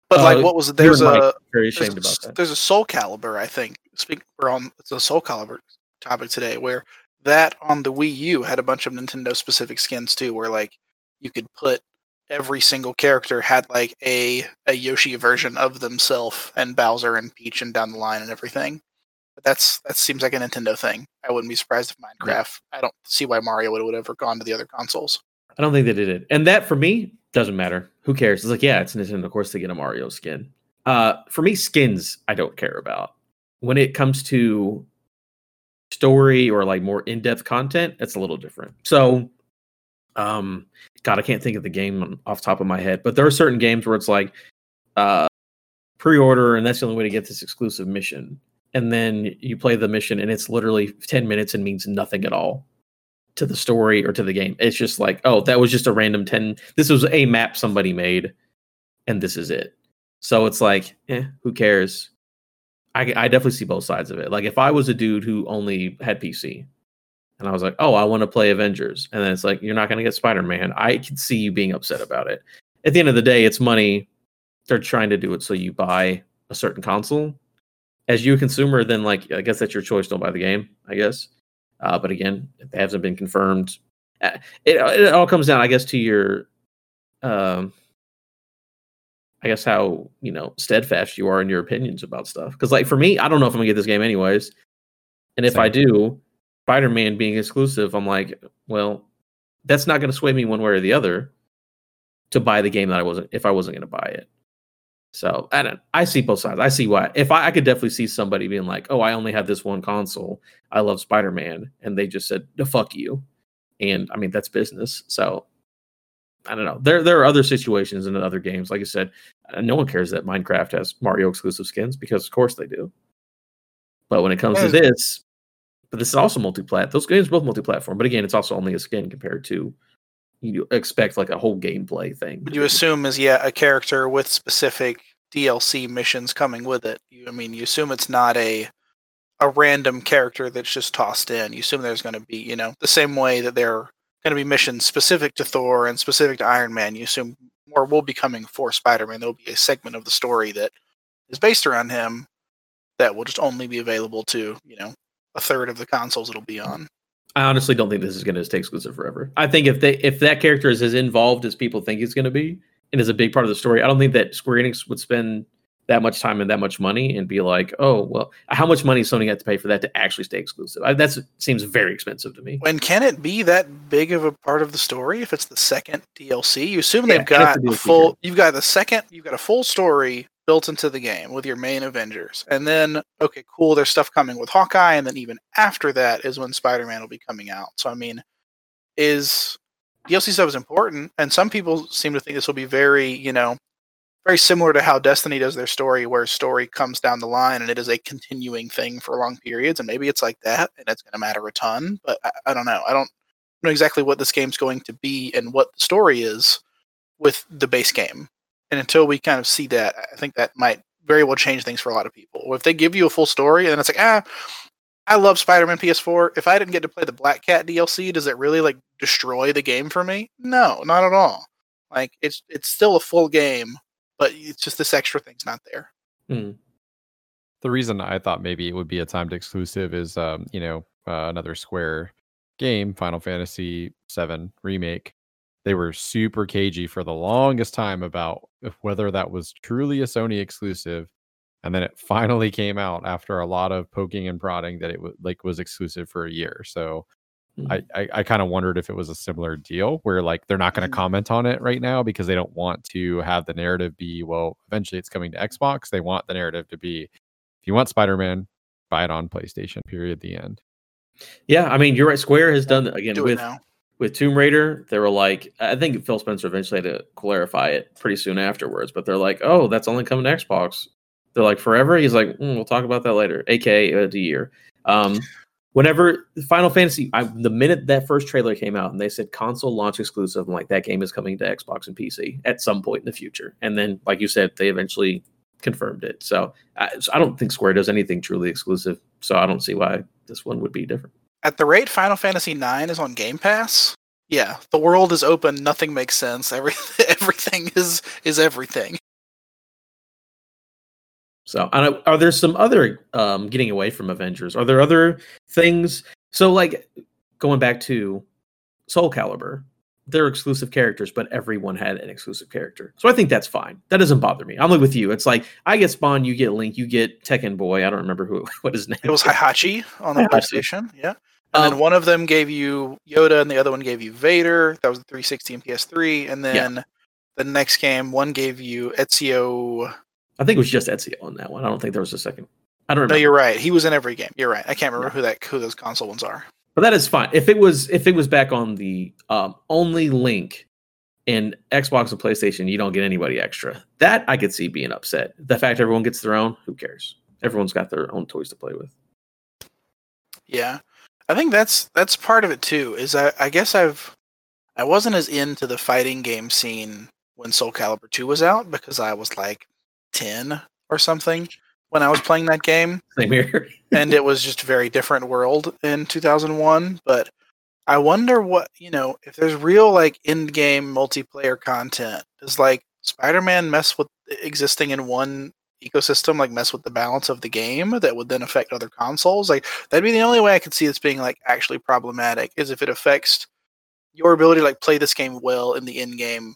But Uh, like, what was it? There's a very there's ashamed a, about that. there's a Soul Calibur, I think. Speak we're on it's a Soul Calibur topic today, where that on the Wii U had a bunch of Nintendo specific skins too, where like you could put every single character had like a a Yoshi version of themselves and Bowser and Peach and down the line and everything. But that's that seems like a Nintendo thing. I wouldn't be surprised if Minecraft. I don't see why Mario would, would have ever gone to the other consoles. I don't think they did it. And that for me doesn't matter. Who cares? It's like, yeah, it's Nintendo. Of course they get a Mario skin. Uh for me, skins I don't care about. When it comes to story or like more in-depth content, it's a little different. So um God, I can't think of the game off the top of my head, but there are certain games where it's like uh pre-order and that's the only way to get this exclusive mission. And then you play the mission and it's literally 10 minutes and means nothing at all to the story or to the game. It's just like, oh, that was just a random 10. This was a map somebody made, and this is it. So it's like, eh, who cares? I, I definitely see both sides of it. Like if I was a dude who only had PC and I was like, oh, I want to play Avengers, and then it's like, you're not going to get Spider Man, I can see you being upset about it. At the end of the day, it's money. They're trying to do it so you buy a certain console. As you a consumer, then like I guess that's your choice. Don't buy the game, I guess. Uh, but again, it hasn't been confirmed. Uh, It, it all comes down, I guess, to your, um, I guess how you know steadfast you are in your opinions about stuff. Because like for me, I don't know if I'm gonna get this game anyways, and if I do, Spider-Man being exclusive, I'm like, well, that's not gonna sway me one way or the other to buy the game that I wasn't if I wasn't gonna buy it. So I don't. I see both sides. I see why. If I, I could definitely see somebody being like, "Oh, I only have this one console. I love Spider Man," and they just said, "No, fuck you," and I mean that's business. So I don't know. There there are other situations in other games. Like I said, uh, no one cares that Minecraft has Mario exclusive skins because of course they do. But when it comes to this, but this is also multi-plat. Those games are both multi-platform. But again, it's also only a skin compared to you expect like a whole gameplay thing. Would you assume is yeah a character with specific DLC missions coming with it? You, I mean, you assume it's not a a random character that's just tossed in. You assume there's going to be you know the same way that there are going to be missions specific to Thor and specific to Iron Man. You assume more will be coming for Spider Man. There'll be a segment of the story that is based around him that will just only be available to you know a third of the consoles it'll be on. I honestly don't think this is going to stay exclusive forever. I think if they if that character is as involved as people think he's going to be and is a big part of the story, I don't think that Square Enix would spend that much time and that much money and be like, oh well, how much money is Sony got to pay for that to actually stay exclusive? That seems very expensive to me. And can it be that big of a part of the story if it's the second DLC? You assume Yeah, they've got a full. sure. You've got the second. You've got a full story built into the game with your main Avengers, and then okay, cool. There's stuff coming with Hawkeye, and then even after that is when Spider-Man will be coming out. So I mean, is DLC stuff is important, and some people seem to think this will be very, you know, very similar to how Destiny does their story, where story comes down the line and it is a continuing thing for long periods. And maybe it's like that, and it's going to matter a ton. But I, I don't know. I don't know exactly what this game's going to be and what the story is with the base game. And until we kind of see that, I think that might very well change things for a lot of people. If they give you a full story and it's like, ah, I love Spider-Man PS4. If I didn't get to play the Black Cat DLC, does it really like destroy the game for me? No, not at all. Like it's it's still a full game, but it's just this extra thing's not there. Hmm. The reason I thought maybe it would be a timed exclusive is, um, you know, uh, another Square game, Final Fantasy VII Remake, they were super cagey for the longest time about if whether that was truly a Sony exclusive. And then it finally came out after a lot of poking and prodding that it was like was exclusive for a year. So Mhm. I, I, I kind of wondered if it was a similar deal where like they're not going to comment on it right now because they don't want to have the narrative be well eventually it's coming to Xbox. They want the narrative to be if you want Spider Man, buy it on PlayStation. Period. The end. Yeah, I mean, you're right. Square has done again Do with now. With Tomb Raider. They were like, I think Phil Spencer eventually had to clarify it pretty soon afterwards. But they're like, oh, that's only coming to Xbox. They're like forever. He's like, "Mm, we'll talk about that later. aka uh, the year. Um, whenever Final Fantasy, I, the minute that first trailer came out and they said console launch exclusive, I'm like that game is coming to Xbox and PC at some point in the future. And then, like you said, they eventually confirmed it. So I, so I don't think Square does anything truly exclusive. So I don't see why this one would be different. At the rate Final Fantasy IX is on Game Pass, yeah, the world is open. Nothing makes sense. Every, [laughs] everything is is everything. So, are there some other um, getting away from Avengers? Are there other things? So, like going back to Soul Calibur, they're exclusive characters, but everyone had an exclusive character. So I think that's fine. That doesn't bother me. I'm like with you. It's like I get Spawn, you get Link, you get Tekken Boy. I don't remember who [laughs] what his name. It was Heihachi on the. PlayStation, yeah. And then Um, one of them gave you Yoda, and the other one gave you Vader. That was the 360 and PS3. And Yeah. then the next game, one gave you Ezio. I think it was just Ezio on that one. I don't think there was a second. I don't know. No, you're right. He was in every game. You're right. I can't remember who that who those console ones are. But that is fine. If it was if it was back on the um, only link in Xbox and PlayStation, you don't get anybody extra. That I could see being upset. The fact everyone gets their own, who cares? Everyone's got their own toys to play with. Yeah, I think that's that's part of it too. Is I, I guess I've I wasn't as into the fighting game scene when Soul Calibur 2 was out because I was like 10 or something when I was playing that game. Same here. [laughs] and it was just a very different world in 2001 but i wonder what you know if there's real like in-game multiplayer content does like spider-man mess with existing in one ecosystem like mess with the balance of the game that would then affect other consoles like that'd be the only way i could see this being like actually problematic is if it affects your ability to like play this game well in the end game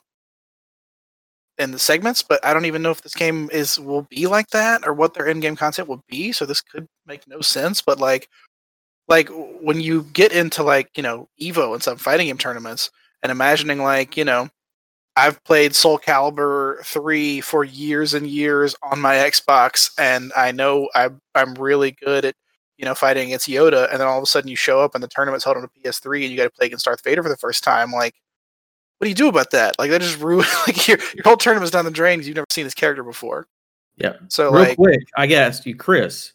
in the segments, but I don't even know if this game is will be like that or what their end game content will be. So this could make no sense. But like, like when you get into like you know Evo and some fighting game tournaments, and imagining like you know, I've played Soul Calibur three for years and years on my Xbox, and I know I'm I'm really good at you know fighting against Yoda, and then all of a sudden you show up and the tournament's held on a PS3, and you got to play against Darth Vader for the first time, like what do you do about that? Like that just [laughs] ruined like your your whole tournament's down the drain because you've never seen this character before. Yeah. So Real like quick, I guess you, Chris.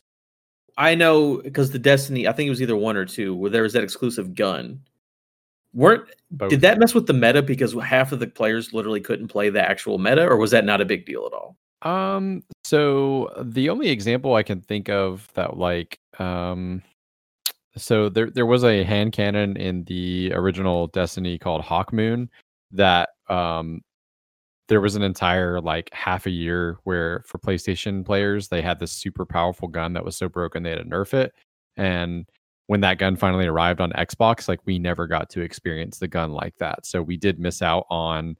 I know because the Destiny, I think it was either one or two, where there was that exclusive gun. Weren't Both. did that mess with the meta because half of the players literally couldn't play the actual meta, or was that not a big deal at all? Um, so the only example I can think of that like um so there there was a hand cannon in the original Destiny called Hawkmoon that um there was an entire like half a year where for PlayStation players they had this super powerful gun that was so broken they had to nerf it and when that gun finally arrived on Xbox like we never got to experience the gun like that so we did miss out on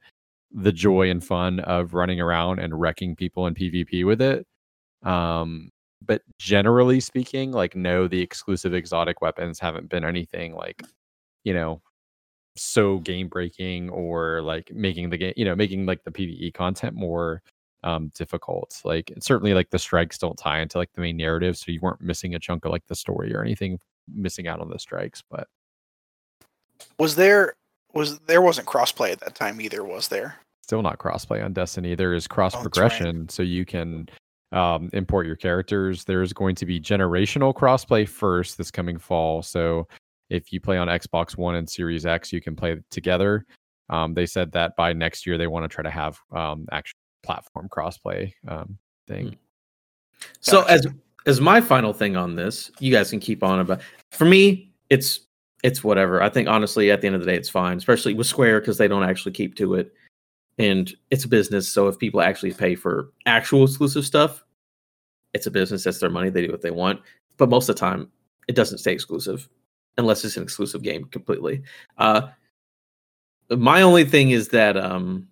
the joy and fun of running around and wrecking people in PvP with it. Um, but generally speaking, like no, the exclusive exotic weapons haven't been anything like, you know, so game breaking or like making the game, you know, making like the PvE content more um difficult. Like certainly like the strikes don't tie into like the main narrative, so you weren't missing a chunk of like the story or anything missing out on the strikes, but was there was there wasn't crossplay at that time either, was there? still not crossplay on Destiny. There is cross Oh, that's right. progression, so you can um, import your characters. There's going to be generational crossplay first this coming fall. So if you play on Xbox One and Series X, you can play together. Um, they said that by next year they want to try to have um, actual platform crossplay um, thing. So Gotcha. as as my final thing on this, you guys can keep on about. For me, it's it's whatever. I think honestly, at the end of the day, it's fine, especially with Square because they don't actually keep to it, and it's a business. So if people actually pay for actual exclusive stuff, it's a business. That's their money. They do what they want. But most of the time, it doesn't stay exclusive. unless it's an exclusive game completely. Uh, my only thing is that um,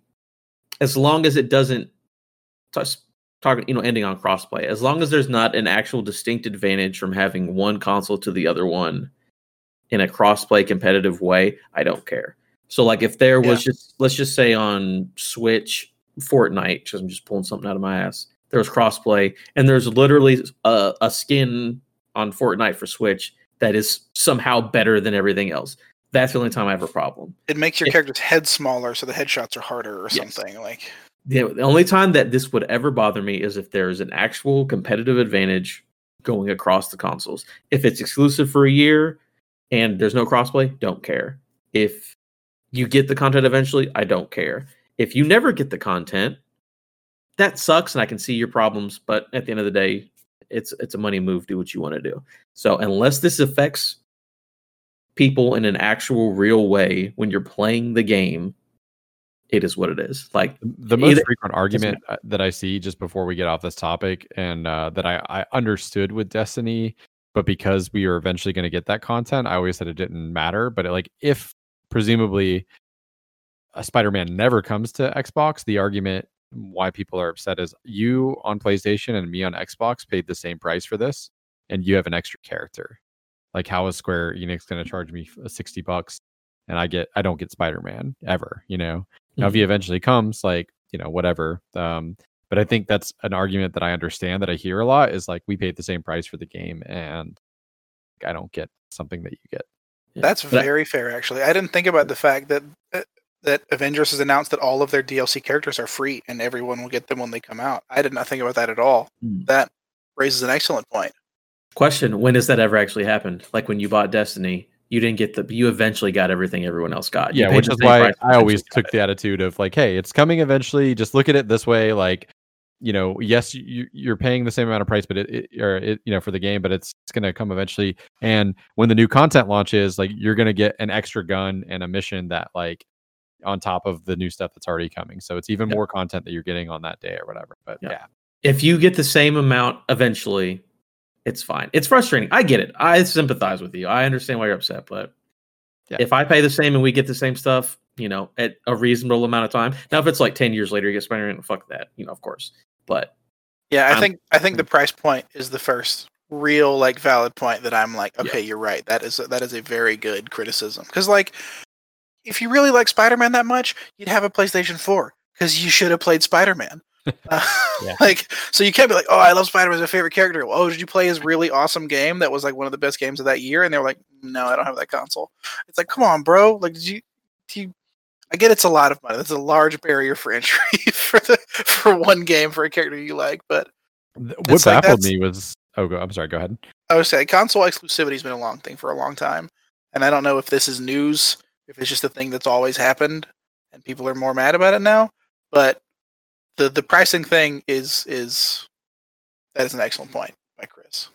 as long as it doesn't touch talking, you know, ending on crossplay, as long as there's not an actual distinct advantage from having one console to the other one in a crossplay competitive way, I don't care. So, like, if there was just let's just say on Switch, Fortnite, because I'm just pulling something out of my ass, there was crossplay, and there's literally a, a skin on Fortnite for Switch that is somehow better than everything else. That's the only time I have a problem. It makes your If- character's head smaller, so the headshots are harder or Yes. something. Like, the, only time that this would ever bother me is if there is an actual competitive advantage going across the consoles. If it's exclusive for a year and there's no crossplay, don't care. If you get the content eventually, I don't care. If you never get the content, that sucks and I can see your problems, but at the end of the day, it's it's a money move, do what you want to do. So unless this affects people in an actual real way when you're playing the game, it is what it is. Like the most Either- frequent argument uh, that I see just before we get off this topic, and uh, that I, I understood with Destiny, but because we are eventually going to get that content, I always said it didn't matter. But like, if presumably a Spider-Man never comes to Xbox, the argument why people are upset is you on PlayStation and me on Xbox paid the same price for this, and you have an extra character. Like, how is Square Enix going to charge me sixty bucks, and I get I don't get Spider-Man ever? You know. Now, if he eventually comes, like, you know, whatever. Um, but I think that's an argument that I understand that I hear a lot is like, we paid the same price for the game and I don't get something that you get. Yeah. that's But I- very fair, actually. I didn't think about the fact that uh, that Avengers has announced that all of their DLC characters are free and everyone will get them when they come out. I did not think about that at all. Hmm. That raises an excellent point. Question: When has that ever actually happened? Like when you bought Destiny, you didn't get the, you eventually got everything everyone else got. You yeah, which is why I always took the attitude of like, hey, it's coming eventually. Just look at it this way. Like, you know, yes, you, you're paying the same amount of price, but it, it or it, you know, for the game, but it's it's going to come eventually. And when the new content launches, like, you're going to get an extra gun and a mission that like on top of the new stuff that's already coming. So it's even Yep. more content that you're getting on that day or whatever. But Yep. yeah, if you get the same amount eventually, it's fine. It's frustrating. I get it. I sympathize with you. I understand why you're upset, but Yeah. if I pay the same and we get the same stuff, you know, at a reasonable amount of time. Now, if it's like ten years later, you get Spider-Man, fuck that, you know, of course. But Yeah, I Um, think I think the price point is the first real like valid point that I'm like, Yeah. okay, you're right. That is a, that is a very good criticism because like if you really like Spider-Man that much, you'd have a PlayStation 4 because you should have played Spider-Man. Uh, [laughs] Yeah. Like, so you can't be like, oh, I love Spider-Man as my favorite character. Oh, did you play his really awesome game that was like one of the best games of that year? And they were like, no, I don't have that console. It's like, come on, bro. Like, did you? Do you I get it's a lot of money. That's a large barrier for [laughs] entry for the for one game for a character you like, but what like baffled me was oh, go, I'm sorry. Go ahead. I would say console exclusivity has been a long thing for a long time, and I don't know if this is news, if it's just a thing that's always happened, and people are more mad about it now. But the the pricing thing is is that is an excellent point by Chris.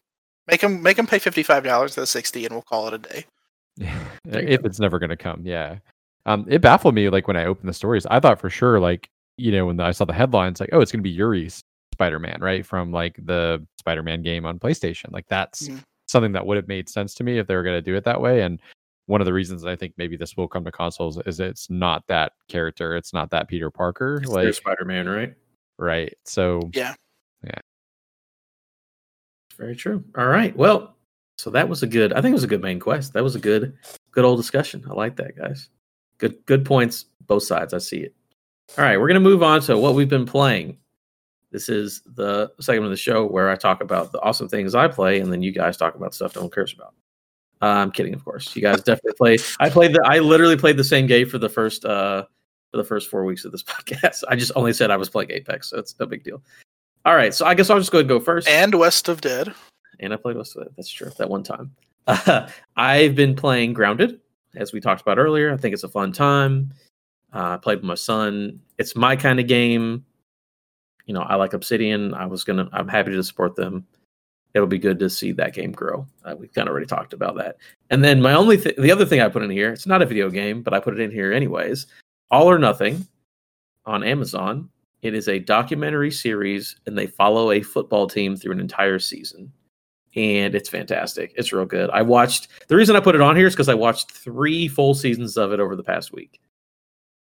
Make them make them pay fifty five dollars instead of sixty, and we'll call it a day. [laughs] There if it's never going to come yeah um it baffled me like when i opened the stories i thought for sure like you know when i saw the headlines like oh it's going to be yuri's spider-man right from like the spider-man game on playstation like that's Mhm. something that would have made sense to me if they were going to do it that way and one of the reasons i think maybe this will come to consoles is it's not that character it's not that peter parker it's like Spider-Man, right? right so yeah, Yeah. Very true. All right. Well, so that was a good. I think it was a good main quest. That was a good, good old discussion. I like that, guys. Good, good points. Both sides. I see it. All right, we're gonna move on to what we've been playing. This is the segment of the show where I talk about the awesome things I play, and then you guys talk about stuff no one cares about. Uh, I'm kidding, of course. You guys definitely play. I played the. I literally played the same game for the first uh for the first four weeks of this [laughs] podcast. I just only said I was playing Apex, so it's no big deal. All right, so I guess I'll just go ahead and go first And West of Dead. and I played West of It. That's true. That one time. Uh, [laughs] I've been playing Grounded, as we talked about earlier. I think it's a fun time. Uh, I played with my son. It's my kind of game. You know, I like Obsidian. I was gonna. I'm happy to support them. It'll be good to see that game grow. Uh, we've kind of already talked about that. And then my only, th- the other thing I put in here. It's not a video game, but I put it in here anyways. All or Nothing on Amazon. It is a documentary series, and they follow a football team through an entire season and it's fantastic. It's real good. I watched the reason I put it on here is because I watched three full seasons of it over the past week.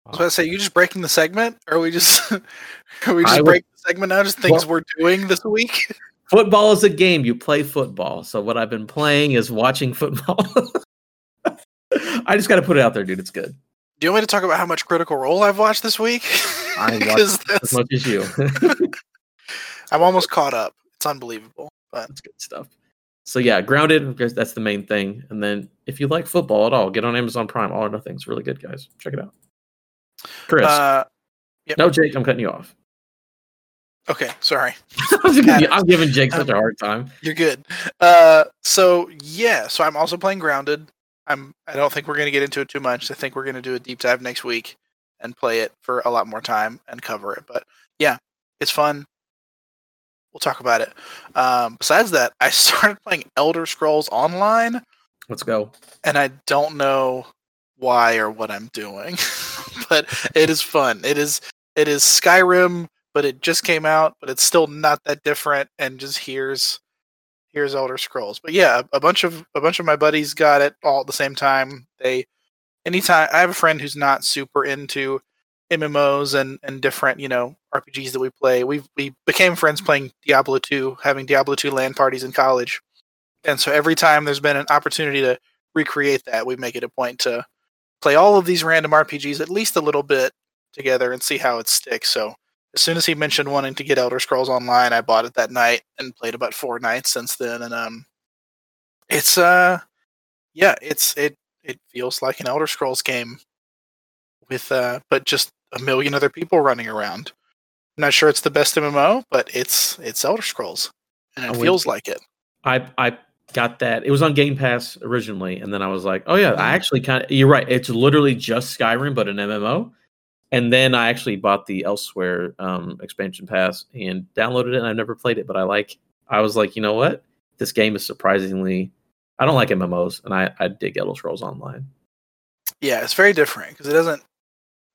I was about to say, you just breaking the segment? Or are we just [laughs] are we I just would- breaking the segment now? Just things Well- we're doing this week? [laughs] Football is a game. You play football. So what I've been playing is watching [laughs] football. I just got to put it out there, dude. It's good. Do you want me to talk about how much Critical Role I've watched this week? I [laughs] watched as much as you. [laughs] I'm almost caught up. It's unbelievable. But That's good stuff. So yeah, grounded. because That's the main thing. And then if you like football at all, get on Amazon Prime. All or nothing. It's really good, guys. Check it out. Chris. uh, yep. no, Jake. I'm cutting you off. Okay, sorry. I'm giving, you- I'm giving Jake such a hard time. You're good. Uh, so yeah, so I'm also playing Grounded. I'm. I don't think we're gonna get into it too much. I think we're gonna do a deep dive next week and play it for a lot more time and cover it. But yeah, it's fun. We'll talk about it. Um, besides that, I [laughs] started playing Elder Scrolls Online, Let's go. and I don't know why or what I'm doing, [laughs] but it is fun. It is. It is Skyrim, but it just came out, but it's still not that different. And just here's here's Elder Scrolls. But yeah, a, bunch of a bunch of my buddies got it all at the same time. They anytime I have a friend who's not super into MMOs and and different, you know, RPGs that we play. We we became friends playing Diablo 2, having Diablo 2 land parties in college. And so every time there's been an opportunity to recreate that, we make it a point to play all of these random RPGs at least a little bit together and see how it sticks. So as soon as he mentioned wanting to get Elder Scrolls Online, I bought it that night and played about four nights since then. And um, it's uh, yeah, it's it it feels like an Elder Scrolls game with uh, but just a million other people running around. I'm not sure it's the best MMO, but it's it's Elder Scrolls, and it feels like it. I I got that. It was on Game Pass originally, and then I was like, oh yeah. I actually kind of. You're right. It's literally just Skyrim, but an MMO. And then I actually bought the Elsweyr um, expansion pass and downloaded it. And I've never played it, but I like. I was like, you know what? This game is surprisingly. I don't like MMOs, and I I dig Elder Scrolls Online. Yeah, it's very different because it doesn't.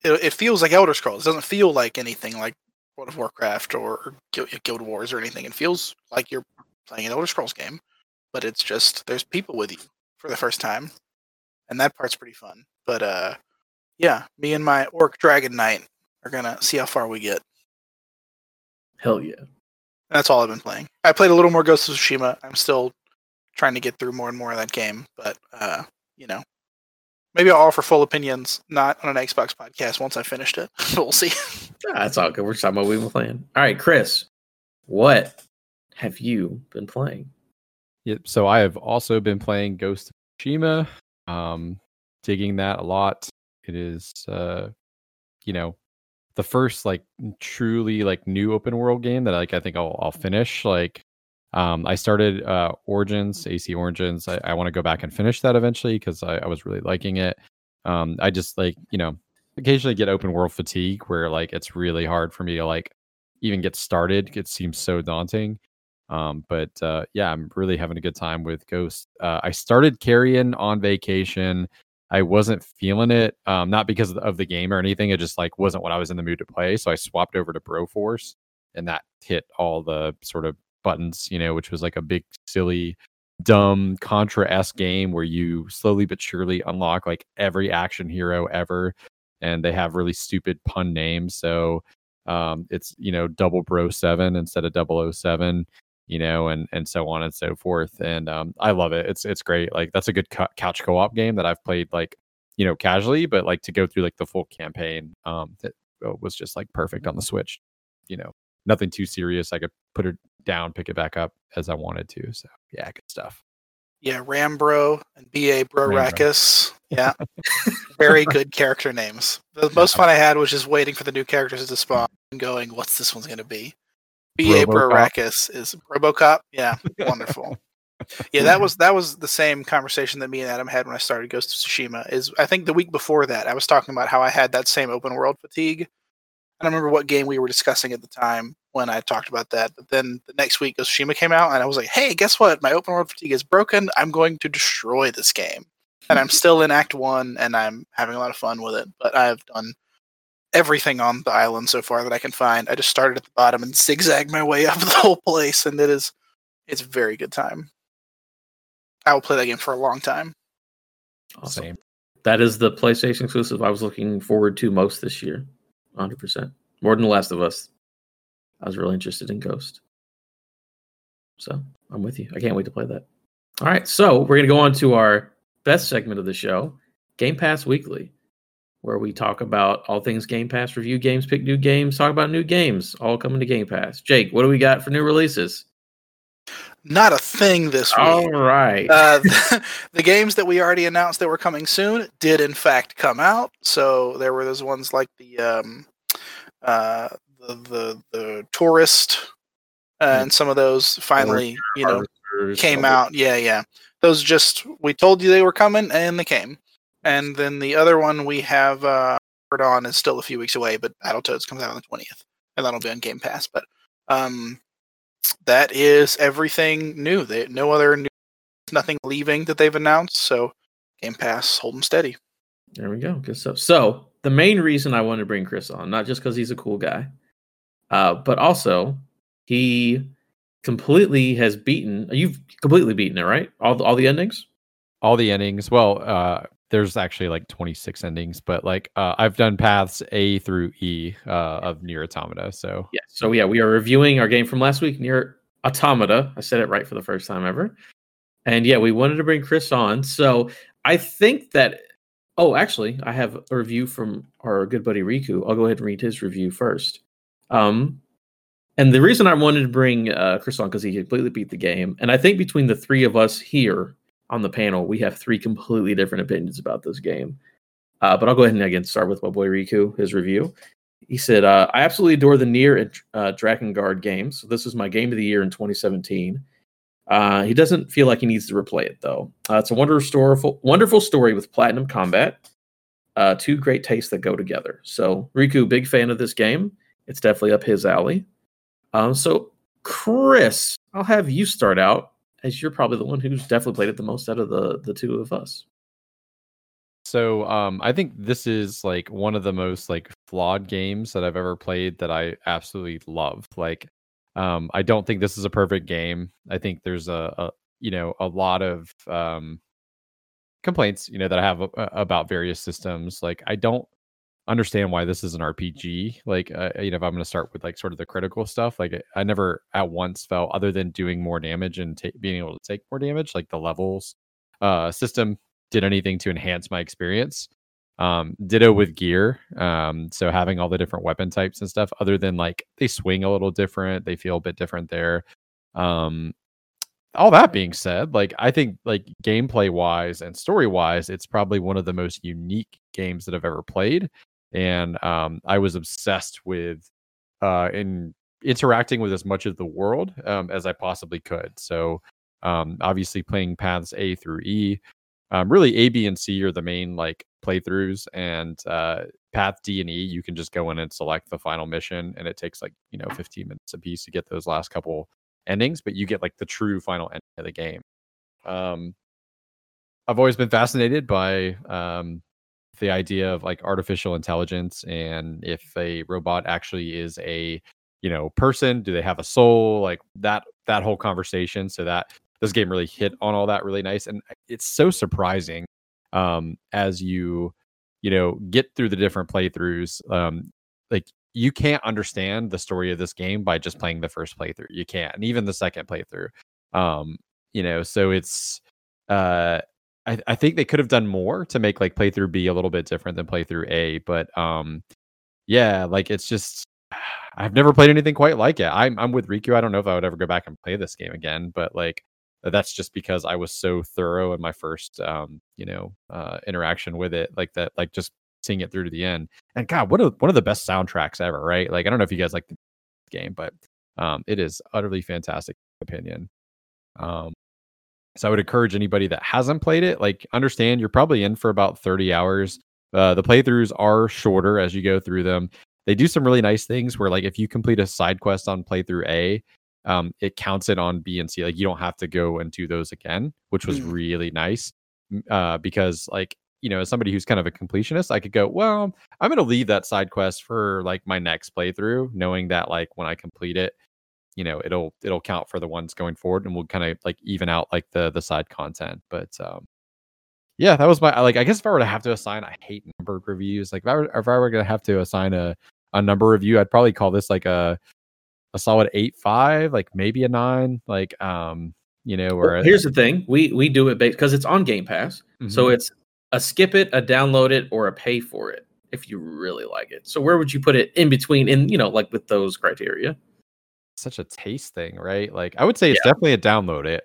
It, it feels like Elder Scrolls. It doesn't feel like anything like World of Warcraft or Guild, Guild Wars or anything. It feels like you're playing an Elder Scrolls game, but it's just there's people with you for the first time, and that part's pretty fun. But uh, yeah, me and my Orc Dragon Knight are gonna see how far we get. Hell yeah! And that's all I've been playing. I played a little more Ghost of Tsushima. I'm still trying to get through more and more of that game, but uh, you know, maybe I'll offer full opinions, not on an Xbox podcast once I finished it. but [laughs] we'll see. Ah, That's all good. We're talking about what we've been playing. All right, Chris, what have you been playing? Yep. So I have also been playing Ghost of Tsushima, um, digging that a lot. It is, uh, you know, the first like truly like new open world game that like I think I'll I'll finish. Like, um, I started uh, Origins, AC Origins. I, I want to go back and finish that eventually because I, I was really liking it. Um, I just like you know occasionally get open world fatigue where like it's really hard for me to like even get started. It seems so daunting. Um, but uh, yeah, I'm really having a good time with Ghost. Uh, I started Carrion on vacation. I wasn't feeling it, um, not because of the- game or anything. It just like wasn't what I was in the mood to play. So I swapped over to Broforce, and that hit all the sort of buttons, you know, which was like a big, silly, dumb Contra s game where you slowly but surely unlock like every action hero ever, and they have really stupid pun names. So um, it's you know double bro seven instead of 007 you know, and and so on and so forth. And um, I love it. It's it's great. Like that's a good cou- couch co-op game that I've played like you know casually, but like to go through like the full campaign, um, that uh, was just like perfect on the Switch. You know, nothing too serious. I could put it down, pick it back up as I wanted to. So yeah, good stuff. Yeah, Rambro and BA Bro Rambro. Rackus. Yeah. [laughs] Very good character names. The most fun I had was just waiting for the new characters to spawn and going, what's this one's going to be? BA. Rackus is Robocop. Yeah, [laughs] wonderful. yeah, that was that was the same conversation that me and Adam had when I started Ghost of Tsushima. Is I think the week before that I was talking about how I had that same open world fatigue. I don't remember what game we were discussing at the time when I talked about that. But then the next week, Ghost of Tsushima came out, and I was like, "Hey, guess what? My open world fatigue is broken. I'm going to destroy this game." And I'm still in Act One, and I'm having a lot of fun with it. But I've done everything on the island so far that I can find. I just started at the bottom and zigzagged my way [laughs] up the whole place, and it is it's a very good time. I will play that game for a long time. Awesome. Same. That is the PlayStation exclusive I was looking forward to most this year. 100%. More than The Last of Us. I was really interested in Ghost. So I'm with you. I can't wait to play that. All right. So we're going to go on to our best segment of the show Game Pass Weekly, where we talk about all things Game Pass, review games, pick new games, talk about new games, all coming to Game Pass. Jake, what do we got for new releases? Not a thing this week. All right. Uh, the, [laughs] [laughs] the games that we already announced that were coming soon did in fact come out. So there were those ones like the um, uh, the, the the tourist uh, and some of those finally you know came out. Yeah, yeah. Those just we told you they were coming and they came. And then the other one we have uh heard on is still a few weeks away, but Battletoads comes out on the twentieth, and that'll be on Game Pass. But um, that is everything new. They, no other new, nothing leaving that they've announced. So Game Pass, hold 'em steady. There we go. Good stuff. So the main reason I wanted to bring Chris on, not just because he's a cool guy, uh, but also he completely has beaten. You've completely beaten it, right? All the, all the endings. all the endings well uh there's actually like 26 endings but like uh i've done paths a through e uh of NieR Automata so yeah, So yeah, we are reviewing our game from last week NieR Automata. I said it right for the first time ever. And yeah, we wanted to bring Chris on. So I think that oh, actually, I have a review from our good buddy Riku. I'll go ahead and read his review first. Um and the reason I wanted to bring uh, Chris on because he completely beat the game, and I think between the three of us here on the panel, we have three completely different opinions about this game. Uh, but I'll go ahead and again start with my boy Riku, his review. He said, uh, I absolutely adore the NieR and uh, Guard* games. So this is my game of the year in 2017. Uh, he doesn't feel like he needs to replay it, though. Uh, it's a wonderful, wonderful story with platinum combat. Uh, two great tastes that go together. So, Riku, big fan of this game. It's definitely up his alley. Um, so, Chris, I'll have you start out as you're probably the one who's definitely played it the most out of the, the two of us. so um i think this is like one of the most like flawed games that i've ever played that i absolutely love like um i don't think this is a perfect game i think there's a, a you know a lot of um complaints you know that i have a- about various systems like i don't understand why this is an rpg like uh, you know if i'm going to start with like sort of the critical stuff like i never at once felt other than doing more damage and ta- being able to take more damage like the levels uh system did anything to enhance my experience. Um ditto with gear um so having all the different weapon types and stuff other than like they swing a little different they feel a bit different there. Um all that being said like i think like gameplay wise and story wise it's probably one of the most unique games that i've ever played and um i was obsessed with uh in interacting with as much of the world um as i possibly could. So um obviously playing paths a through e um really a b and c are the main like playthroughs and uh path d and e you can just go in and select the final mission and it takes like you know 15 minutes a piece to get those last couple endings but you get like the true final end of the game. Um i've always been fascinated by um the idea of like artificial intelligence and if a robot actually is a you know person do they have a soul? Like that that whole conversation so that this game really hit on all that really nice and it's so surprising um as you you know get through the different playthroughs um like you can't understand the story of this game by just playing the first playthrough you can't and even the second playthrough um you know so it's uh I, I think they could have done more to make like playthrough B a little bit different than playthrough A, but um yeah, like it's just [sighs] I've never played anything quite like it. I'm I'm with Riku. I don't know if I would ever go back and play this game again, but like that's just because I was so thorough in my first um, you know, uh interaction with it. Like that, like just seeing it through to the end. And God, what a one of the best soundtracks ever, right? Like I don't know if you guys like the game, but um it is utterly fantastic opinion. Um so I would encourage anybody that hasn't played it, like understand you're probably in for about 30 hours. Uh, the playthroughs are shorter as you go through them. They do some really nice things where, like, if you complete a side quest on playthrough A, um, it counts it on B and C. Like, you don't have to go and do those again, which was Mm. really nice. Uh, because, like, you know, as somebody who's kind of a completionist, I could go, well, I'm going to leave that side quest for like my next playthrough, knowing that, like, when I complete it, you know it'll it'll count for the ones going forward and we'll kind of like even out like the the side content but um yeah that was my like i guess if i were to have to assign i hate numbered reviews like if i were if i were gonna have to assign a a number review i'd probably call this like a a solid eight five like maybe a nine like um you know Well, where here's the thing: we we do it based because it's on Game Pass, so Mhm. it's a skip it, a download it, or a pay for it if you really like it. So where would you put it in between? In you know, like with those criteria. Such a taste thing, right? Like I would say it's definitely a download it.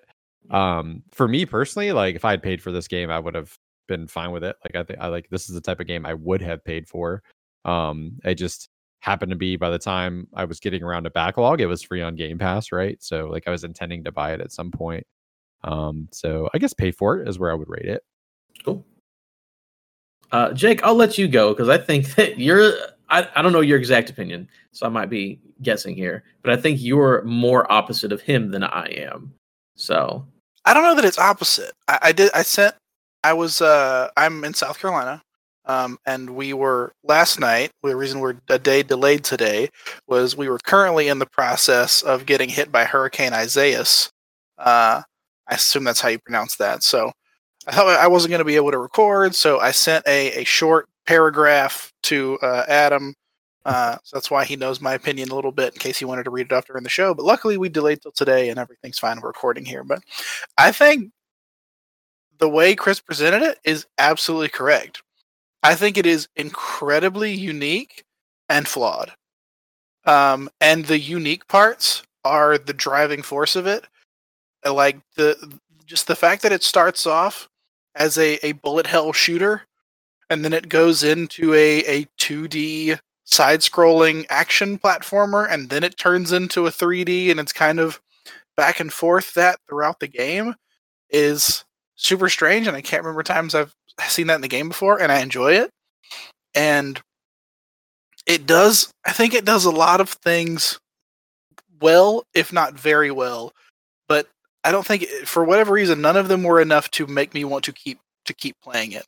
Um for me personally, like if I had paid for this game, I would have been fine with it. Like I think I like this is the type of game I would have paid for. Um I just happened to be by the time I was getting around to backlog, it was free on Game Pass, right? So like I was intending to buy it at some point. Um so I guess pay for it is where I would rate it. Cool. Uh, Jake, I'll let you go because I think [laughs] that you're. I, I don't know your exact opinion, so I might be guessing here, but I think you're more opposite of him than I am. So I don't know that it's opposite. I, I did. I sent. I was. Uh, I'm in South Carolina, um, and we were last night. The reason we're a day delayed today was we were currently in the process of getting hit by Hurricane Isaias. Uh, I assume that's how you pronounce that. So I thought I wasn't going to be able to record, so I sent a, a short paragraph to uh, Adam. Uh, so that's why he knows my opinion a little bit in case he wanted to read it off during the show. But luckily, we delayed till today, and everything's fine. We're recording here, but I think the way Chris presented it is absolutely correct. I think it is incredibly unique and flawed. Um, and the unique parts are the driving force of it. Like the just the fact that it starts off as a, a bullet hell shooter and then it goes into a, a 2D side scrolling action platformer and then it turns into a 3D and it's kind of back and forth that throughout the game is super strange and I can't remember times I've seen that in the game before and I enjoy it. And it does I think it does a lot of things well, if not very well, but I don't think for whatever reason none of them were enough to make me want to keep to keep playing it.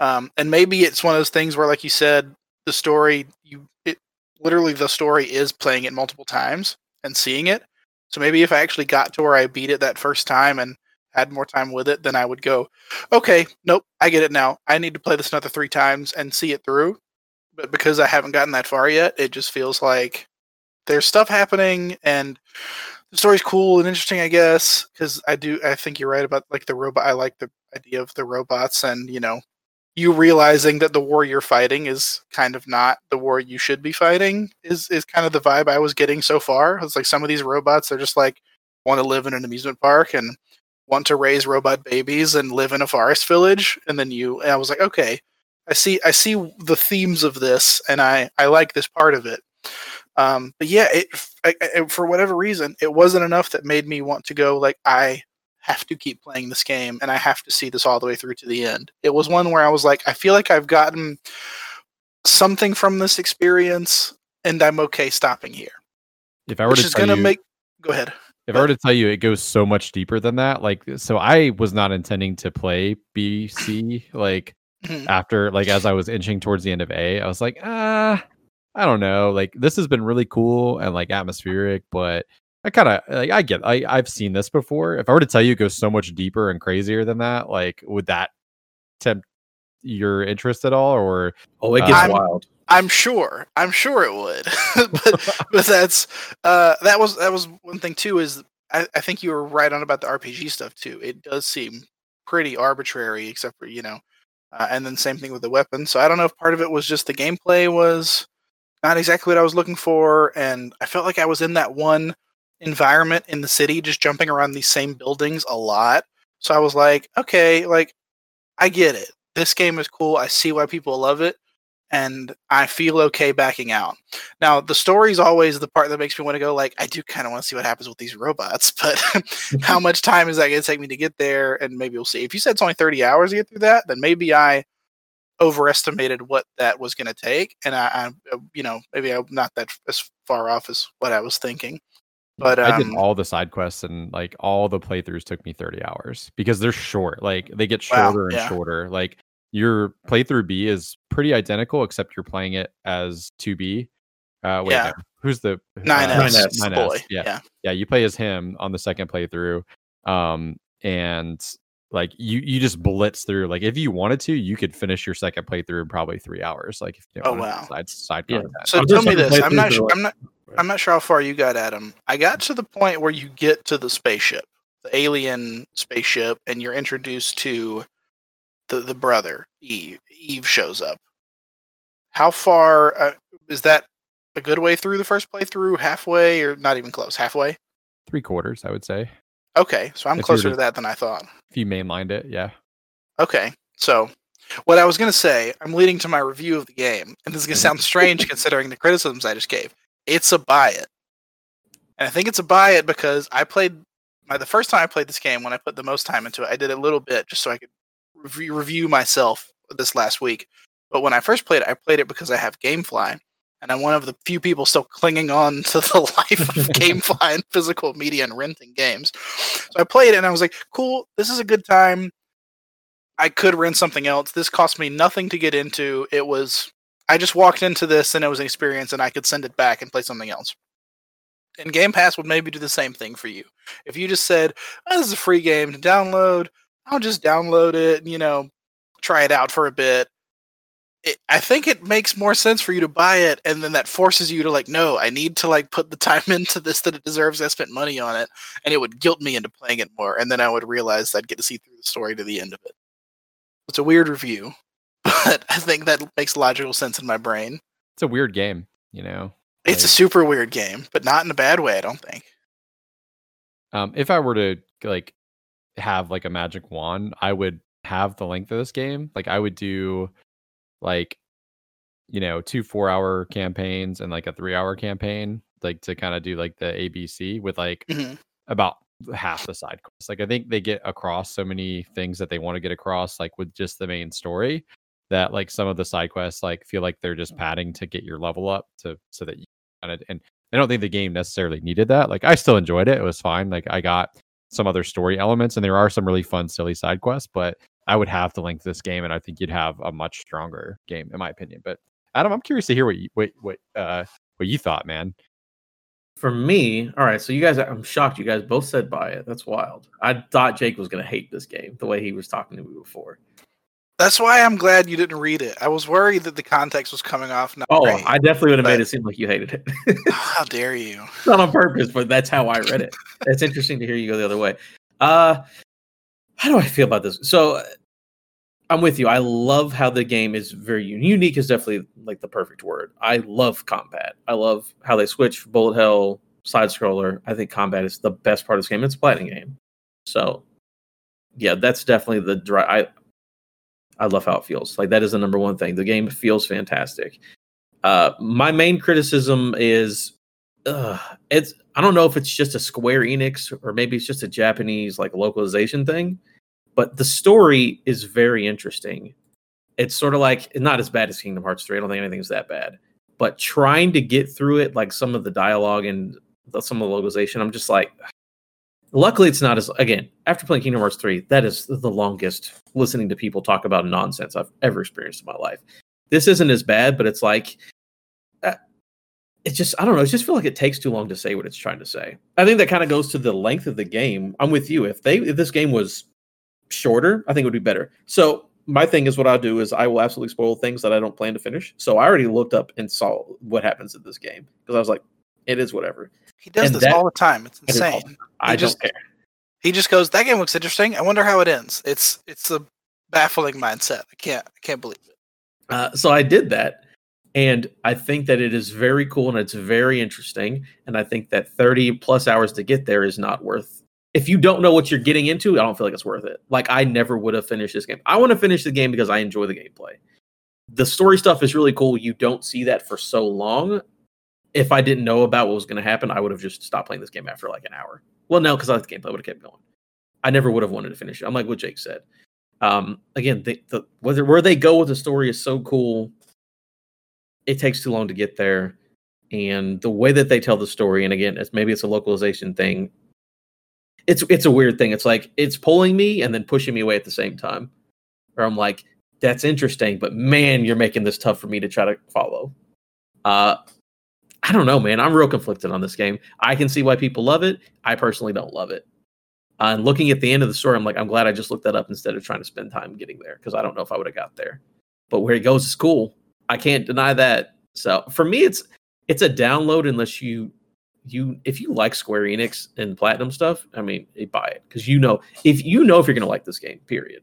Um, and maybe it's one of those things where, like you said, the story you it literally the story is playing it multiple times and seeing it. So maybe if I actually got to where I beat it that first time and had more time with it, then I would go, okay, nope, I get it now. I need to play this another three times and see it through. But because I haven't gotten that far yet, it just feels like there's stuff happening and the story's cool and interesting, I guess. Because I do, I think you're right about like the robot. I like the idea of the robots and you know you realizing that the war you're fighting is kind of not the war you should be fighting is is kind of the vibe I was getting so far. It's like some of these robots they're just like want to live in an amusement park and want to raise robot babies and live in a forest village and then you and I was like okay I see I see the themes of this and I I like this part of it. Um but yeah it I, I, for whatever reason it wasn't enough that made me want to go like I have to keep playing this game and I have to see this all the way through to the end. It was one where I was like, I feel like I've gotten something from this experience and I'm okay stopping here. If I were Which to is to you, make. Go ahead. if I were to tell you it goes so much deeper than that, like so I was not intending to play BC like Mhm. after like as I was inching towards the end of A, I was like, ah, I don't know. Like this has been really cool and like atmospheric, but I kind of like I get I I've seen this before. If I were to tell you it goes so much deeper and crazier than that, like would that tempt your interest at all or oh, it gets I'm- wild. I'm sure. I'm sure it would. [laughs] but [laughs] but that's uh that was that was one thing too is I, I think you were right on about the RPG stuff too. It does seem pretty arbitrary except for, you know, uh, and then same thing with the weapon. So I don't know if part of it was just the gameplay was not exactly what I was looking for and I felt like I was in that one environment in the city just jumping around these same buildings a lot. So I was like, okay, like I get it. This game is cool. I see why people love it and I feel okay backing out. Now, the story's always the part that makes me want to go like I do kind of want to see what happens with these robots, [laughs] but [laughs] how much time is that going to take me to get there and maybe we'll see. If you said it's only 30 hours to get through that, then maybe I overestimated what that was going to take and I, I uh, you know, maybe I'm not that as far off as what I was thinking. But um, I did all the side quests and like all the playthroughs took me 30 hours because they're short. Like they get Wow, shorter and yeah. shorter. Like your playthrough B is pretty identical except you're playing it as 2B. Uh wait, Yeah. no. who's the Nine uh, S, Nine S, 9S, boy. yeah. yeah. yeah you play as him on the second playthrough um and like you you just blitz through like if you wanted to you could finish your second playthrough in probably three hours like if you Oh, wow. side side Yeah. content So I'm tell me this. I'm not. Sure, I'm not. I'm not sure how far you got, Adam. I got to the point where you get to the spaceship, the alien spaceship, and you're introduced to the the brother Eve. Eve shows up. How far uh, is that? A good way through the first playthrough, halfway, or not even close? Halfway. three quarters i would say Okay, so I'm closer to- to that than I thought. if you mainlined it yeah Okay, so what I was going to say, I'm leading to my review of the game, and this is going to mm-hmm. sound strange considering the criticisms I just gave. It's a buy it, and I think it's a buy it because I played my the first time I played this game when I put the most time into it. I did a little bit just so I could review, review myself this last week. But when I first played it, I played it because I have GameFly, and I'm one of the few people still clinging on to the [laughs] life of [laughs] GameFly and physical media and renting games. So I played it, and I was like, "Cool, this is a good time." I could rent something else. This cost me nothing to get into. It was I just walked into this and it was an experience and I could send it back and play something else. And Game Pass would maybe do the same thing for you. If you just said, oh, this is a free game to download, I'll just download it and, you know, try it out for a bit. It, I think it makes more sense for you to buy it and then that forces you to like, no, I need to like put the time [laughs] into this that it deserves. I spent money on it and it would guilt me into playing it more. And then I would realize I'd get to see through the story to the end of it. It's a weird review, [laughs] but I think that makes logical sense in my brain. it's a weird game you know It's a super weird game, but not in a bad way, I don't think. Um, if I were to like have like a magic wand, I would have the length of this game. Like I would do like you know two four hour campaigns and like a three hour campaign, like to kind of do like the ABC with like Mhm. about half the side quests. Like I think they get across so many things that they want to get across, like with just the main story, that like some of the side quests like feel like they're just padding to get your level up to so that you kind of and I don't think the game necessarily needed that. Like I still enjoyed it. It was fine. Like I got some other story elements and there are some really fun, silly side quests, but I would have to link this game and I think you'd have a much stronger game in my opinion. But Adam, I'm curious to hear what you what what uh what you thought, man. For me, all right. So you guys, I'm shocked. You guys both said buy it. That's wild. I thought Jake was going to hate this game the way he was talking to me before. That's why I'm glad you didn't read it. I was worried that the context was coming off. Not Oh, great. I definitely would have made it seem like you hated it. How [laughs] dare you? Not on purpose, but that's how I read it. It's interesting to hear you go the other way. Uh, how do I feel about this? So uh, I'm with you. I love how the game is very un- unique. Is definitely like the perfect word. I love combat. I love how they switch bullet hell side scroller. I think combat is the best part of this game. It's a fighting game. So yeah, that's definitely the dri I I love how it feels. Like that is the number one thing. The game feels fantastic. Uh, my main criticism is, uh, it's I don't know if it's just a Square Enix or maybe it's just a Japanese like localization thing, but the story is very interesting. It's sort of like not as bad as Kingdom Hearts 3. I don't think anything's that bad. But trying to get through it, like some of the dialogue and the, some of the localization, I'm just like, [sighs] luckily it's not as again after playing kingdom hearts 3 that is the longest listening to people talk about nonsense i've ever experienced in my life this isn't as bad but it's like uh, it just i don't know it just feel like it takes too long to say what it's trying to say i think that kind of goes to the length of the game i'm with you if they if this game was shorter i think it would be better so my thing is what i'll do is i will absolutely spoil things that i don't plan to finish so i already looked up and saw what happens in this game because i was like it is whatever He does And this that- all the time. It's It is all- insane. i just- don't care He just goes, "That game looks interesting. I wonder how it ends." It's it's a baffling mindset. I can't I can't believe it. Uh, so I did that, and I think that it is very cool and it's very interesting. And I think that thirty plus hours to get there is not worth. If you don't know what you're getting into, I don't feel like it's worth it. Like I never would have finished this game. I want to finish the game because I enjoy the gameplay. The story stuff is really cool. You don't see that for so long. If I didn't know about what was going to happen, I would have just stopped playing this game after like an hour. Well, no, because I like the gameplay, would have kept going. I never would have wanted to finish it. I'm like what Jake said. Um, again, the, the whether where they go with the story is so cool. It takes too long to get there, and the way that they tell the story, and again, it's maybe it's a localization thing. It's it's a weird thing. It's like it's pulling me and then pushing me away at the same time. Where I'm like, that's interesting, but man, you're making this tough for me to try to follow. Uh, I don't know, man. I'm real conflicted on this game. I can see why people love it. I personally don't love it. Uh, and looking at the end of the story, I'm like, I'm glad I just looked that up instead of trying to spend time getting there because I don't know if I would have got there. But where he goes is cool. I can't deny that. So for me, it's it's a download unless you you if you like Square Enix and Platinum stuff. I mean, you buy it because you know if you know if you're gonna like this game. Period.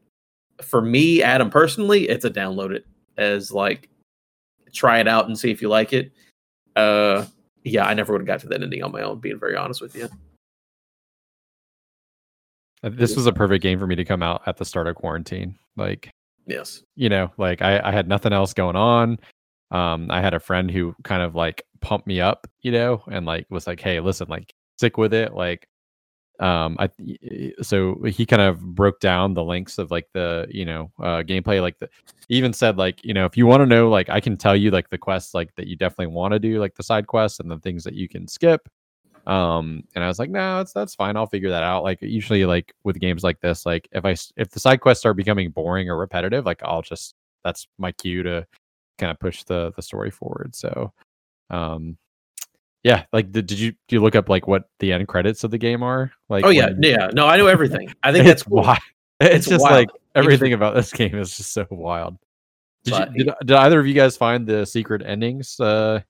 For me, Adam personally, it's a download it as like try it out and see if you like it. Uh, yeah, I never would have got to that ending on my own. Being very honest with you. Uh, This was a perfect game for me to come out at the start of quarantine. Like, Yes. you know, like I, I had nothing else going on. Um, I had a friend who kind of like pumped me up, you know, and like was like, "Hey, listen, like stick with it." Like, um, I so he kind of broke down the links of like the you know uh, gameplay. Like the even said like you know if you want to know like I can tell you like the quests like that you definitely want to do like the side quests and the things that you can skip. Um, and I was like, no, that's that's fine. I'll figure that out. Like usually, like with games like this, like if I if the side quests start becoming boring or repetitive, like I'll just that's my cue to kind of push the the story forward. So, um, yeah, like did, did you do you look up like what the end credits of the game are? Like, oh yeah, when- yeah. No, I know everything. I think [laughs] that's it's cool. wild. [laughs] It's, It's just wild. like everything about this [laughs] game is just so wild. Did, you, did did either of you guys find the secret endings? Uh,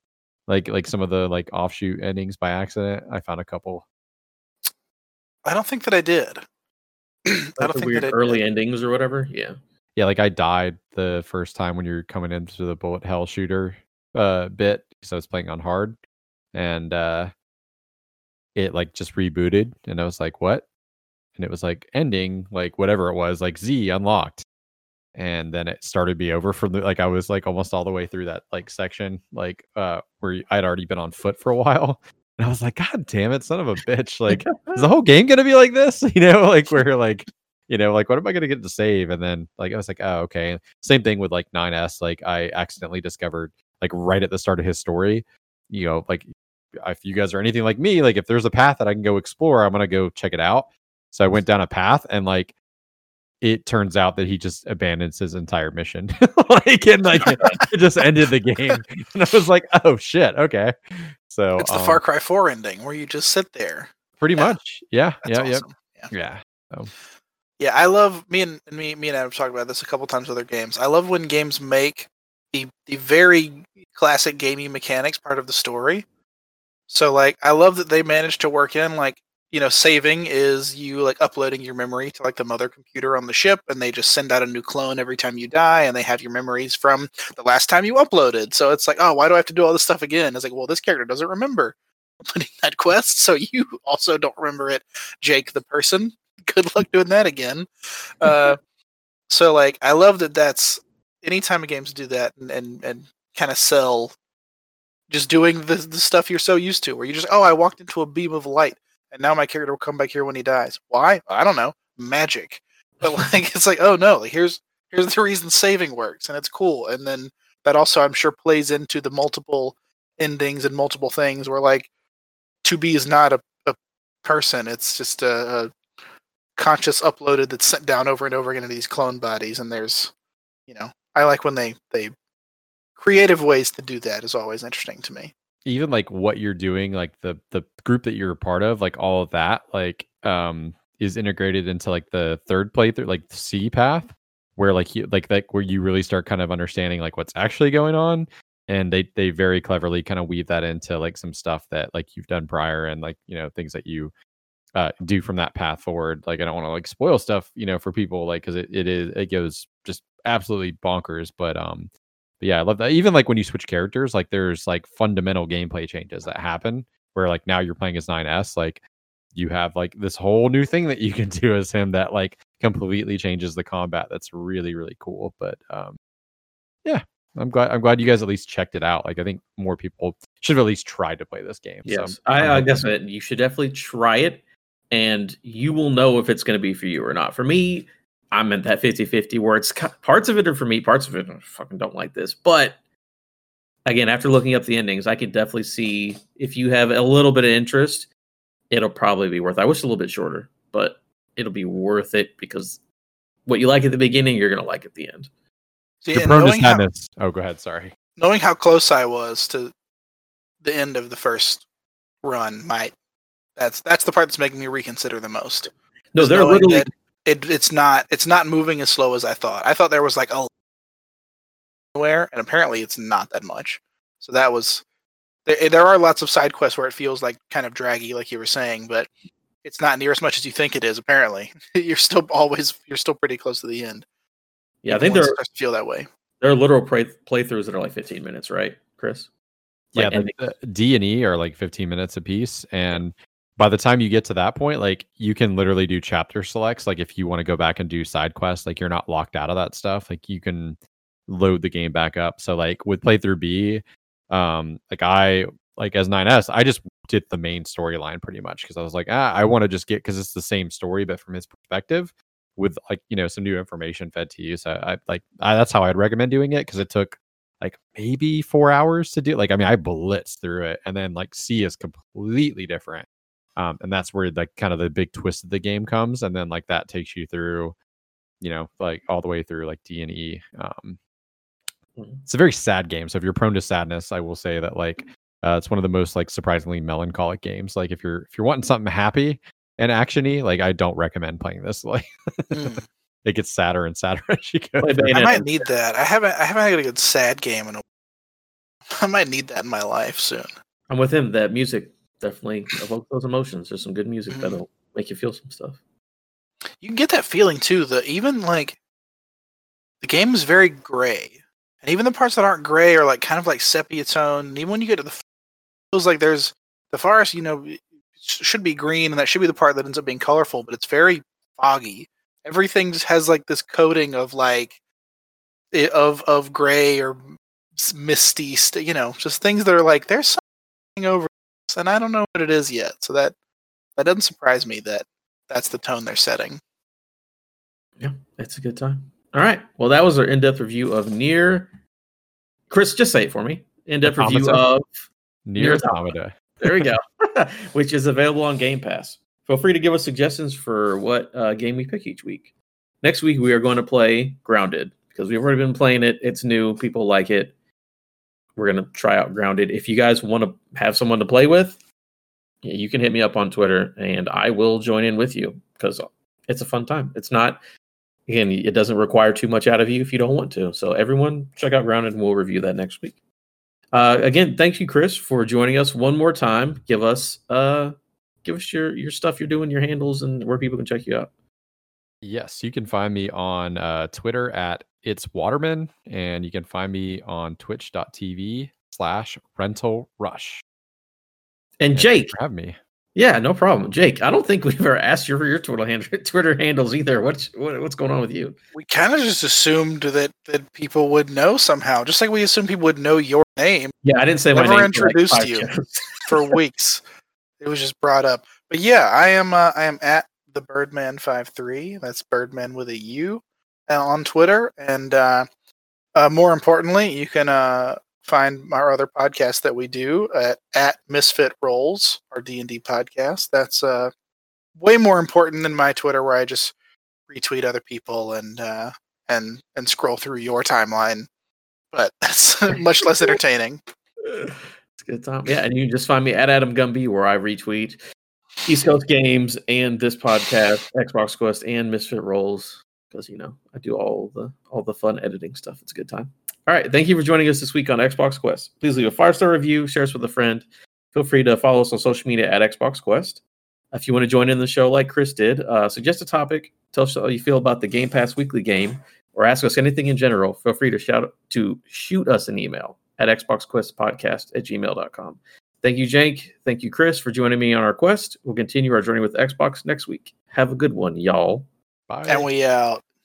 like like some of the like offshoot endings by accident. I found a couple. I don't think that I did. [clears throat] I don't the think weird that I early did. endings or whatever. Yeah. Yeah, like I died the first time when you're coming into the bullet hell shooter uh bit because I was playing on hard and uh it like just rebooted and I was like, what? And it was like ending, like whatever it was, like Z unlocked. And then it started me over from the like I was like almost all the way through that like section, like uh where I'd already been on foot for a [laughs] while. And I was like, God damn it, son of a bitch. Like, is the whole game gonna be like this? [laughs] You know, like where like you know, like what am I gonna get to save? And then like I was like, oh, okay. Same thing with like 9S. Like I accidentally discovered like right at the start of his story, you know, like if you guys are anything like me, like if there's a path that I can go explore, I'm gonna go check it out. So I went down a path and like it turns out that he just abandons his entire mission. [laughs] like and like it just ended the game. [laughs] [laughs] And I was like, oh shit, okay. So It's the um, Far Cry 4 ending where you just sit there. pretty yeah. much. Yeah. That's yeah, yeah. awesome. Yeah. Yeah. Yeah, I love me and me me and Adam talked about this a couple times with other games. I love when games make the the very classic gaming mechanics part of the story. So like I love that they managed to work in like you know saving is you like uploading your memory to like the mother computer on the ship and they just send out a new clone every time you die and they have your memories from the last time you uploaded. So it's like, oh, why do I have to do all this stuff again? It's like, well, this character doesn't remember [laughs] uploading that quest, so [laughs] you also don't remember it, Jake the person. [laughs] Good luck doing that again. Uh, so like I love that that's anytime a games do that and and, and kind of sell just doing the the stuff you're so used to where you just oh I walked into a beam of light and now my character will come back here when he dies. Why? I don't know. Magic. [laughs] But like it's like oh no, like here's here's the reason saving works and it's cool. And then that also I'm sure plays into the multiple endings and multiple things where like 2B is not a, a person, it's just a, a conscious uploaded that's sent down over and over again into these clone bodies and there's you know i like when they they creative ways to do that is always interesting to me. Even like what you're doing like the the group that you're a part of like all of that like um is integrated into like the third playthrough like c path where like you like like where you really start kind of understanding like what's actually going on. And they they very cleverly kind of weave that into like some stuff that like you've done prior and like you know things that you uh do from that path forward. Like i don't want to like spoil stuff you know for people like because it, it is it goes absolutely bonkers but um but yeah, I love that. Even like when you switch characters, like there's like fundamental gameplay changes that happen where like now you're playing as 9S, like you have like this whole new thing that you can do as him that like completely changes the combat. That's really, really cool. But um yeah, I'm glad I'm glad you guys at least checked it out. Like I think more people should have at least tried to play this game. So Yes, I'm I, I guess it. You should definitely try it, and you will know if it's going to be for you or not. For me, I'm at that 50-50 where it's parts of it are for me, parts of it I fucking don't like this. But again, after looking up the endings, I could definitely see if you have a little bit of interest, it'll probably be worth. It. I wish a little bit shorter, but it'll be worth it because what you like at the beginning, you're going to like at the end. See, You're and prone to knowing how, sadness. Oh, go ahead. Sorry. knowing how close i was to the end of the first run might that's that's the part that's making me reconsider the most. No, they're knowing literally that it, it's not it's not moving as slow as I thought. I thought there was like a where, and apparently it's not that much. So that was there. Eh, there are lots of side quests where it feels like kind of draggy, like you were saying, but it's not near as much as you think it is. Apparently, [laughs] you're still always you're still pretty close to the end. yeah. I think once there it starts to feel that way. there are literal play, playthroughs that are like 15 minutes, right, Chris? yeah, Like, and the, uh, the D and E are like 15 minutes a piece, and by the time you get to that point, like you can literally do chapter selects. Like if you want to go back and do side quests, like you're not locked out of that stuff. Like you can load the game back up. So like with playthrough B, um, like I like as 9S, I just did the main storyline pretty much because I was like, ah, I want to just get because it's the same story but from his perspective with like you know some new information fed to you. So I like I, that's how I'd recommend doing it because it took like maybe four hours to do. Like I mean, I blitzed through it, and then like C is completely different. Um, and that's where like kind of the big twist of the game comes, and then like that takes you through, you know, like all the way through like D and E. Um, Mhm. it's a very sad game. So if you're prone to sadness, I will say that like uh, it's one of the most like surprisingly melancholic games. Like if you're if you're wanting something happy and actiony, like I don't recommend playing this. [laughs] Like Hmm. it gets sadder and sadder [laughs] as you go. I might need that. I haven't I haven't had a good sad game in a [laughs] I might need that in my life soon. I'm with him. That music definitely evoke those emotions. There's some good music Mhm. that'll make you feel some stuff. You can get that feeling too. The even like the game is very gray, and even the parts that aren't gray are like kind of like sepia tone. And even when you get to the, it feels like there's the forest. You know, should be green, and that should be the part that ends up being colorful, but it's very foggy. Everything just has like this coating of like of of gray or misty. St- you know, just things that are like there's something over, and I don't know what it is yet. So that that doesn't surprise me that that's the tone they're setting. Yeah, it's a good time. All right. Well, that was our in-depth review of NieR. Chris, just say it for me. In-depth review Automata. of NieR NieR Automata. there we go, [laughs] [laughs] which is available on Game Pass. Feel free to give us suggestions for what uh, game we pick each week. Next week we are going to play Grounded because we've already been playing it. It's new. People like it. We're to try out Grounded. If you guys want to have someone to play with, you can hit me up on Twitter and I will join in with you because it's a fun time. It's not again, it doesn't require too much out of you if you don't want to. So everyone check out Grounded and we'll review that next week. Uh, again, thank you, Chris, for joining us one more time. Give us uh give us your your stuff you're doing, your handles and where people can check you out. Yes, you can find me on uh, Twitter at it's Waterman, and you can find me on twitch.tv slash rental rush. And And Jake, have me. yeah, no problem. Jake, I don't think we've ever asked you for your Twitter hand, [laughs] Twitter handles either. What's what, what's going on with you? we kind of just assumed that that people would know somehow, just like we assumed people would know your name Yeah, I didn't say my Never name. for like introduced five you. for [laughs] weeks. It was just brought up. But yeah, I am uh, I am at the Burdman 53. That's Burdman with a U on Twitter. And uh, uh, more importantly, you can uh, find our other podcast that we do at, at Misfit Rolls, our D&D podcast. That's uh, way more important than my Twitter where I just retweet other people and uh, and and scroll through your timeline. But [laughs] that's much less entertaining. it's good time. Yeah, and you can just find me at Adam Gumby where I retweet East Coast games and this podcast, Xbox Quest and Misfit Rolls because you know I do all the all the fun editing stuff. It's a good time. All right, thank you for joining us this week on Xbox Quest. Please leave a five star review, share us with a friend. Feel free to follow us on social media at Xbox Quest. If you want to join in the show like Chris did, uh, suggest a topic, tell us how you feel about the Game Pass weekly game, or ask us anything in general. Feel free to shout to shoot us an email at xboxquestpodcast at gmail.com. Thank you, Jake. Thank you, Chris, for joining me on our quest. We'll continue our journey with Xbox next week. Have a good one, y'all. Bye. And we out.